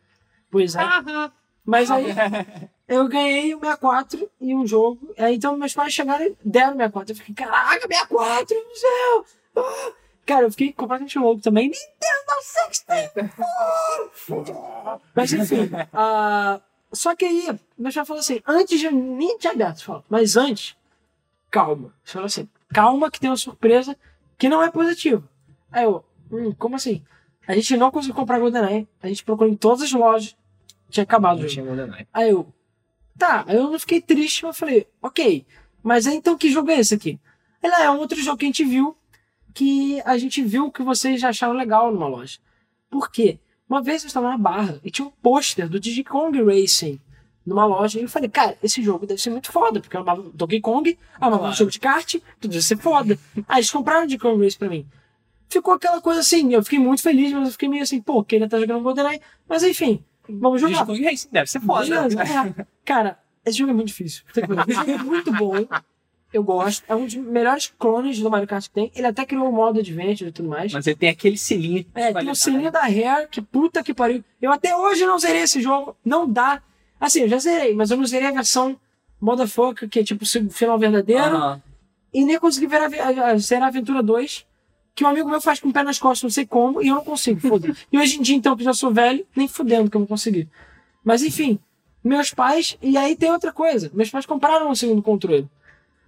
Pois é. Ah, Mas aí eu ganhei o 64 e um jogo. Aí, então meus pais chegaram e deram o 64. Eu fiquei, caraca, 64, meu céu! Ah! Cara, eu fiquei completamente louco também. Nintendo 64! Mas enfim, ah, só que aí, meu pai falou assim, antes de nem tinha aberto, mas antes, calma. Ele falou assim, calma que tem uma surpresa que não é positiva. Aí eu, hum, como assim? A gente não conseguiu comprar GoldenEye, a gente procurou em todas as lojas, tinha acabado o Não jogo. tinha GoldenEye. Aí eu, tá, aí eu não fiquei triste, mas falei, ok, mas então que jogo é esse aqui? Ele "Ah, é um outro jogo que a gente viu, que a gente viu que vocês já acharam legal numa loja. Por quê? Uma vez eu estava na barra e tinha um pôster do Diddy Kong Racing numa loja e eu falei, cara, esse jogo deve ser muito foda, porque eu amava Donkey Kong, amava Claro. um jogo de kart, tudo deve ser foda. Aí eles compraram Diddy Kong Racing pra mim. Ficou aquela coisa assim, eu fiquei muito feliz, mas eu fiquei meio assim, pô, queria estar jogando GoldenEye, mas enfim, vamos jogar. Kong Racing deve ser foda. Beleza, é. Cara, esse jogo é muito difícil. Esse jogo é muito bom. Eu gosto. É um dos melhores clones do Mario Kart que tem. Ele até criou o modo Adventure e tudo mais. Mas ele tem aquele selinho. de É, tem o qualidade. sininho da Rare, que puta que pariu. Eu até hoje não zerei esse jogo. Não dá. Assim, eu já zerei, mas eu não zerei a versão Motherfucker, que é tipo o final verdadeiro. E nem consegui ver a, a, a, zerar a Aventura 2, que um amigo meu faz com o pé nas costas, não sei como, e eu não consigo, foda E hoje em dia, então, que eu já sou velho, nem fudendo que eu vou conseguir. Mas enfim, meus pais, e aí tem outra coisa, meus pais compraram um segundo controle.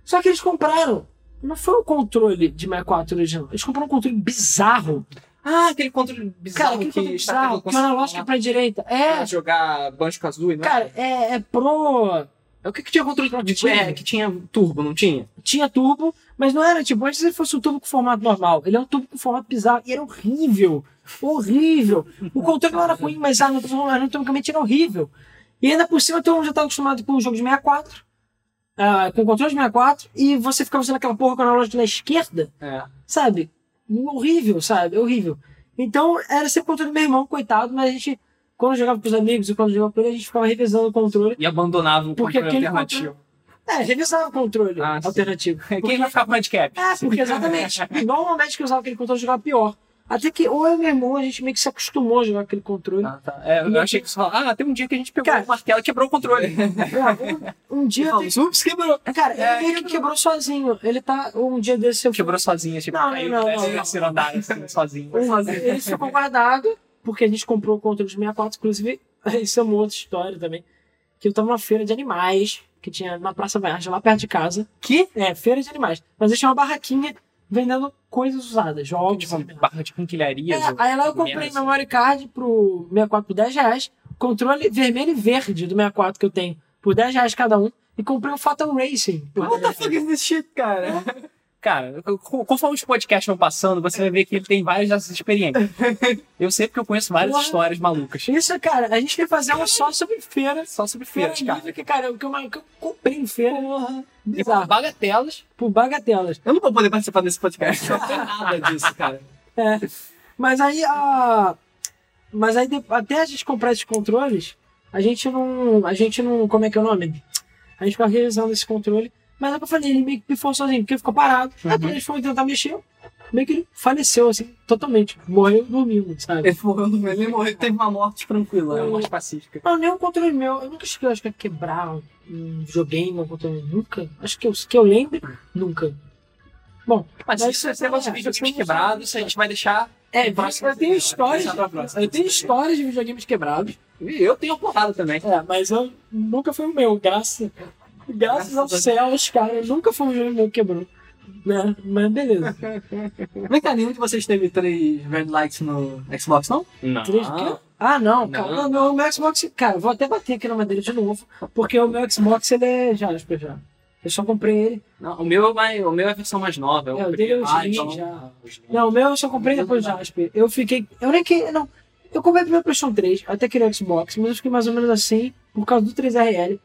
Só que eles compraram, não foi o controle de 64 original, eles compraram um controle bizarro. Ah, aquele controle bizarro Cara, aquele que controle está bizarro, que o analógico é pra direita. pra É, jogar Banjo-Kazooie, não é? cara, é, é pro... É o que, que tinha controle de Tinha. é, que tinha turbo, não tinha? tinha turbo, mas não era tipo, antes ele fosse um turbo com formato normal. Ele é um turbo com formato bizarro e era horrível. Horrível. O controle não era ruim, mas anatomicamente era horrível. E ainda por cima, todo mundo já tá acostumado com o jogo de 64, ah, com o controle de 64, e você ficava usando aquela porra com a analógica na esquerda, É. sabe? Horrível, sabe? Horrível. Então, era sempre o controle do meu irmão, coitado, mas a gente, quando jogava com os amigos e quando jogava com ele, a gente ficava revisando o controle. E abandonava o Porque controle alternativo. É, revisava o controle Ah, alternativo. Quem vai ficar com handicap? É, porque exatamente. Normalmente que eu usava aquele controle eu jogava pior. Até que ou eu e meu irmão, a gente meio que se acostumou a jogar aquele controle. Ah, tá. É, eu achei que falou, ah, tem um dia que a gente pegou Cara- o martelo e quebrou o controle. Um, um dia. Tem- Ups, quebrou. Cara, ele É, meio que quebrou sozinho. Ele tá. Um dia desse eu Quebrou sozinho, tipo, Não, caiu não, não, não. terceiro andar, assim, sozinho. Ele ficou guardado, porque a gente comprou o controle de 64, inclusive, isso é uma outra história também. Que eu tava numa feira de animais, que tinha na Praça Vargem, lá perto de casa. Que? É, feira de animais. Mas eles tinham uma barraquinha vendendo coisas usadas, jogos. Tipo, barra de quinquilharias. É, aí lá eu comprei menos. memory card pro 64 por 10 reais, controle vermelho e verde do 64 que eu tenho por 10 reais cada um, e comprei um Fatal Racing. What 10 the fuck is this shit, cara? Cara, co- conforme os podcasts vão passando, você vai ver que ele tem várias dessas experiências. Eu sei porque eu conheço várias Porra. histórias malucas. Isso, cara, a gente quer fazer um só sobre feira. Só sobre Feira feiras, cara. livre, que, cara, o que eu, que eu comprei em feira. E por bagatelas. Por bagatelas. Eu não vou poder participar desse podcast. Não tem nada disso, cara. É. Mas aí a. Mas aí até a gente comprar esses controles, a gente não. A gente não. Como é que é o nome? A gente fica revisando esse controle. Mas é o que eu falei, ele meio que pifou sozinho, porque ficou parado. Aí quando eles foram tentar mexer, meio que ele faleceu, assim, totalmente. Morreu dormindo, sabe? Ele morreu, no- ele morreu, teve uma morte tranquila. É uma morte pacífica. Não, nem um controle meu. Eu nunca cheguei, acho que a quebrar um videogame, um controle. Nunca. Acho que eu, que eu lembro, nunca. Bom, Mas Mas isso é negócio é- de videogames isso é- quebrados, a gente vai deixar. é, próximo eu tenho histórias. Eu tenho histórias de videogames quebrados. E eu tenho porrada também. É, mas eu nunca foi o meu, graças, graças Graças aos céus, cara, nunca foi um jogo meu que quebrou. Né? Mas beleza. Vem cá, nenhum de vocês teve três red lights no Xbox, não? Não. Três? Ah, não, cara. Não. Não, meu, Xbox. Cara, eu vou até bater aqui na madeira de novo, porque o meu Xbox ele é Jasper já. Eu só comprei ele. Não, o meu é mais, o meu é a versão mais nova. É, o dele é o Ah, então- já. Não, o meu eu só comprei depois do Jasper. Eu fiquei. Eu nem que. Não. Eu comprei primeiro PlayStation 3, eu até queria o Xbox, mas eu fiquei mais ou menos assim por causa do 3RL.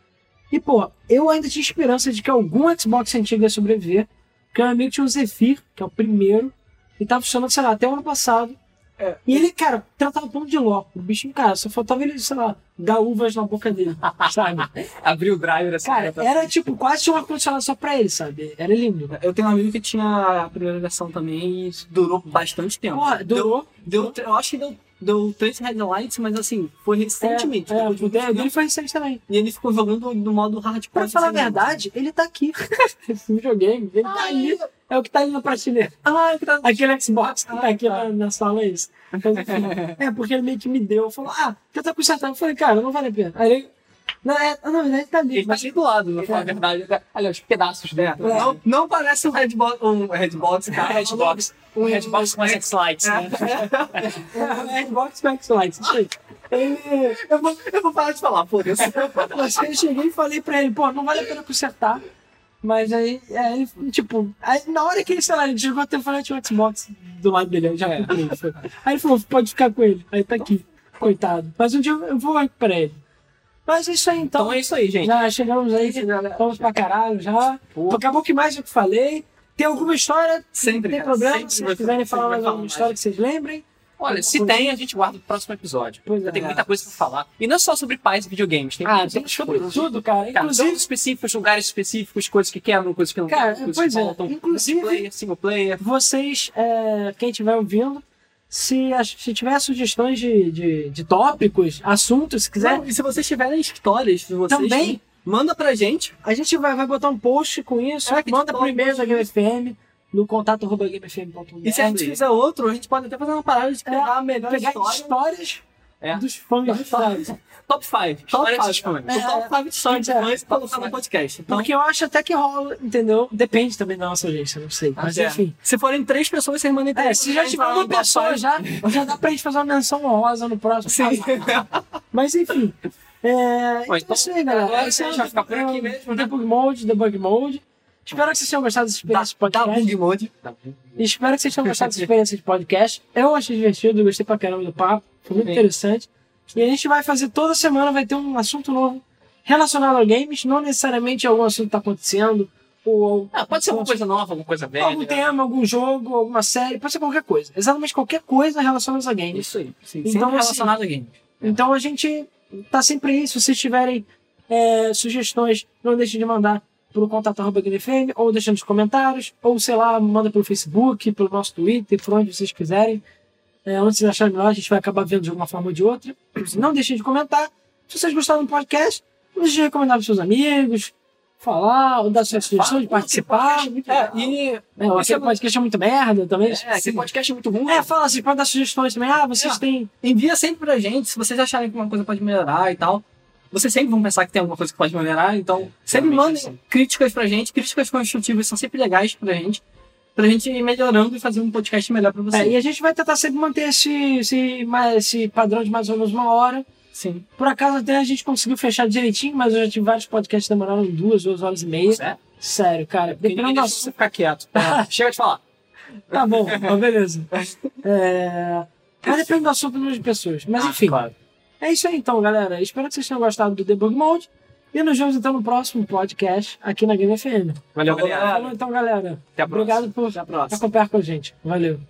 E, pô, eu ainda tinha esperança de que algum Xbox antigo ia sobreviver. Porque meu amigo tinha o Zephyr, que é o primeiro, e tava funcionando, sei lá, até o ano passado. É. E ele, cara, tratava pão de ló. O bichinho, cara, só faltava ele, sei lá, dar uvas na boca dele, sabe? Abriu o driver assim. Cara, né? era tipo quase tinha um ar-condicionado só pra ele, sabe? Era lindo. Eu tenho um amigo que tinha a primeira versão também e durou bastante tempo. Porra, durou. Deu, deu- eu acho que deu, deu três red lights, mas assim, foi recentemente. É, é, o dele, foi recente também. E ele ficou jogando no modo hardcore. Pra falar a assim, verdade, ele tá aqui. Esse videogame, ele tá ali. É o que tá ali na prateleira. Ah, é que tá... Aquele Xbox que tá aqui na, na sala é isso. Enfim, é, porque ele meio que me deu. Falou, ah, tenta consertar. Eu falei, cara, não vale a pena. Aí ele. Não, é, na verdade tá ali. Ele tá ali do lado, pra falar a verdade. Aliás, os pedaços É, dentro. não, não parece um Redbox, um Redbox, Um cara. Redbox. Um Redbox com as X-Lights, né? É, Xbox Max Lights. isso aí. Ele. Eu vou, eu vou parar de falar, foda-se. Mas eu cheguei e falei pra ele, pô, não vale a pena consertar. Mas aí, é, ele, tipo, aí, na hora que ele, sei lá, ele desligou o telefone, tinha um Xbox do lado dele, já. Foi. Aí ele falou, pode ficar com ele. Aí tá aqui, coitado. Mas um dia eu vou recuperar ele. Mas é isso aí, então. Então é isso aí, gente. Já chegamos aí, vamos pra caralho já. Acabou que mais do que falei. Tem alguma história? Sempre, Não tem problema. sempre Se vocês quiserem falar mais alguma mais. história que vocês lembrem. Olha, se tem, a gente guarda pro próximo episódio. Pois é. Tem muita coisa pra falar. E não é só sobre pais e videogames. Tem Ah, tem sobre coisas. tudo, cara. Inclusive, específicos, lugares específicos, coisas que quebram, coisas que não Cara, quebram, coisas pois que é. voltam. Inclusive- Multiplayer, single player. vocês, é, quem estiver ouvindo, se, se tiver sugestões de, de, de tópicos, assuntos, se quiser, Não, e se vocês tiverem histórias de vocês, Também. manda pra gente. a gente vai, vai botar um post com isso. É, que manda pro e-mail da um Game FM, no contato arroba. E se a gente fizer outro, a gente pode até fazer uma parada de pegar a melhor pegar história. histórias É. dos fãs? Top 5. Top Histórias 5. dos fãs. O top 5 de história de É. fãs e colocar no podcast. Então, Porque eu acho até que rola, entendeu? Depende também da nossa audiência, não sei. Mas é. enfim. Se forem três pessoas, vocês mandem É, três. se já tiver uma pessoa, já, já dá pra gente fazer uma menção honrosa no próximo. Sim. Mas enfim. É, Bom, então, então, é isso aí, galera. agora a gente vai ficar por aqui mesmo, né? Debug Mode, Debug Mode. Espero que vocês tenham gostado dessa experiência de Da, da podcast. Bug Mode. Espero que vocês tenham gostado dessa experiência de podcast. Eu achei divertido, gostei pra caramba do papo. Foi muito Sim. interessante. E a gente vai fazer toda semana, vai ter um assunto novo relacionado a games. Não necessariamente algum assunto que tá acontecendo. Ou Ah, pode ser alguma coisa nova, alguma coisa velha. algum tema, algum jogo, alguma série. Pode ser qualquer coisa. Exatamente qualquer coisa relacionada a games. Isso aí. Sim, Então, assim, relacionado a games. Então a gente tá sempre aí. Se vocês tiverem é, sugestões, não deixem de mandar arroba GameFM, ou deixa nos comentários, ou sei lá, manda pelo Facebook, pelo nosso Twitter, por onde vocês quiserem. É, onde vocês acharem melhor, a gente vai acabar vendo de alguma forma ou de outra. Não deixem de comentar. Se vocês gostaram do podcast, não deixem de recomendar para seus amigos, falar, ou dar sua sugestão de participar. É, e É, ou Esse é aquele podcast é muito merda também. é, aquele podcast é muito ruim. É, fala assim, pode dar sugestões também. Ah, vocês É. têm. Envia sempre pra gente, se vocês acharem que uma coisa pode melhorar e tal. Vocês sempre vão pensar que tem alguma coisa que pode melhorar, então sempre realmente mandem assim. críticas pra gente, críticas construtivas são sempre legais pra gente, pra gente ir melhorando e fazer um podcast melhor pra É, vocês. e a gente vai tentar sempre manter esse, esse, esse padrão de mais ou menos uma hora. Sim. Por acaso até a gente conseguiu fechar direitinho, mas eu já tive vários podcasts que demoraram duas, duas horas e meia. É? Sério, cara. Porque Dependendo da você ficar quieto. Chega de falar. Tá bom, mas beleza. É... Mas depende do assunto do número de pessoas. Mas enfim, Ah, Claro. é isso aí então, galera. Espero que vocês tenham gostado do Debug Mode. E nos vemos então no próximo podcast aqui na Game FM. Valeu, Falou, galera. Falou então, galera. Até a próxima. Obrigado por acompanhar com a gente. Valeu.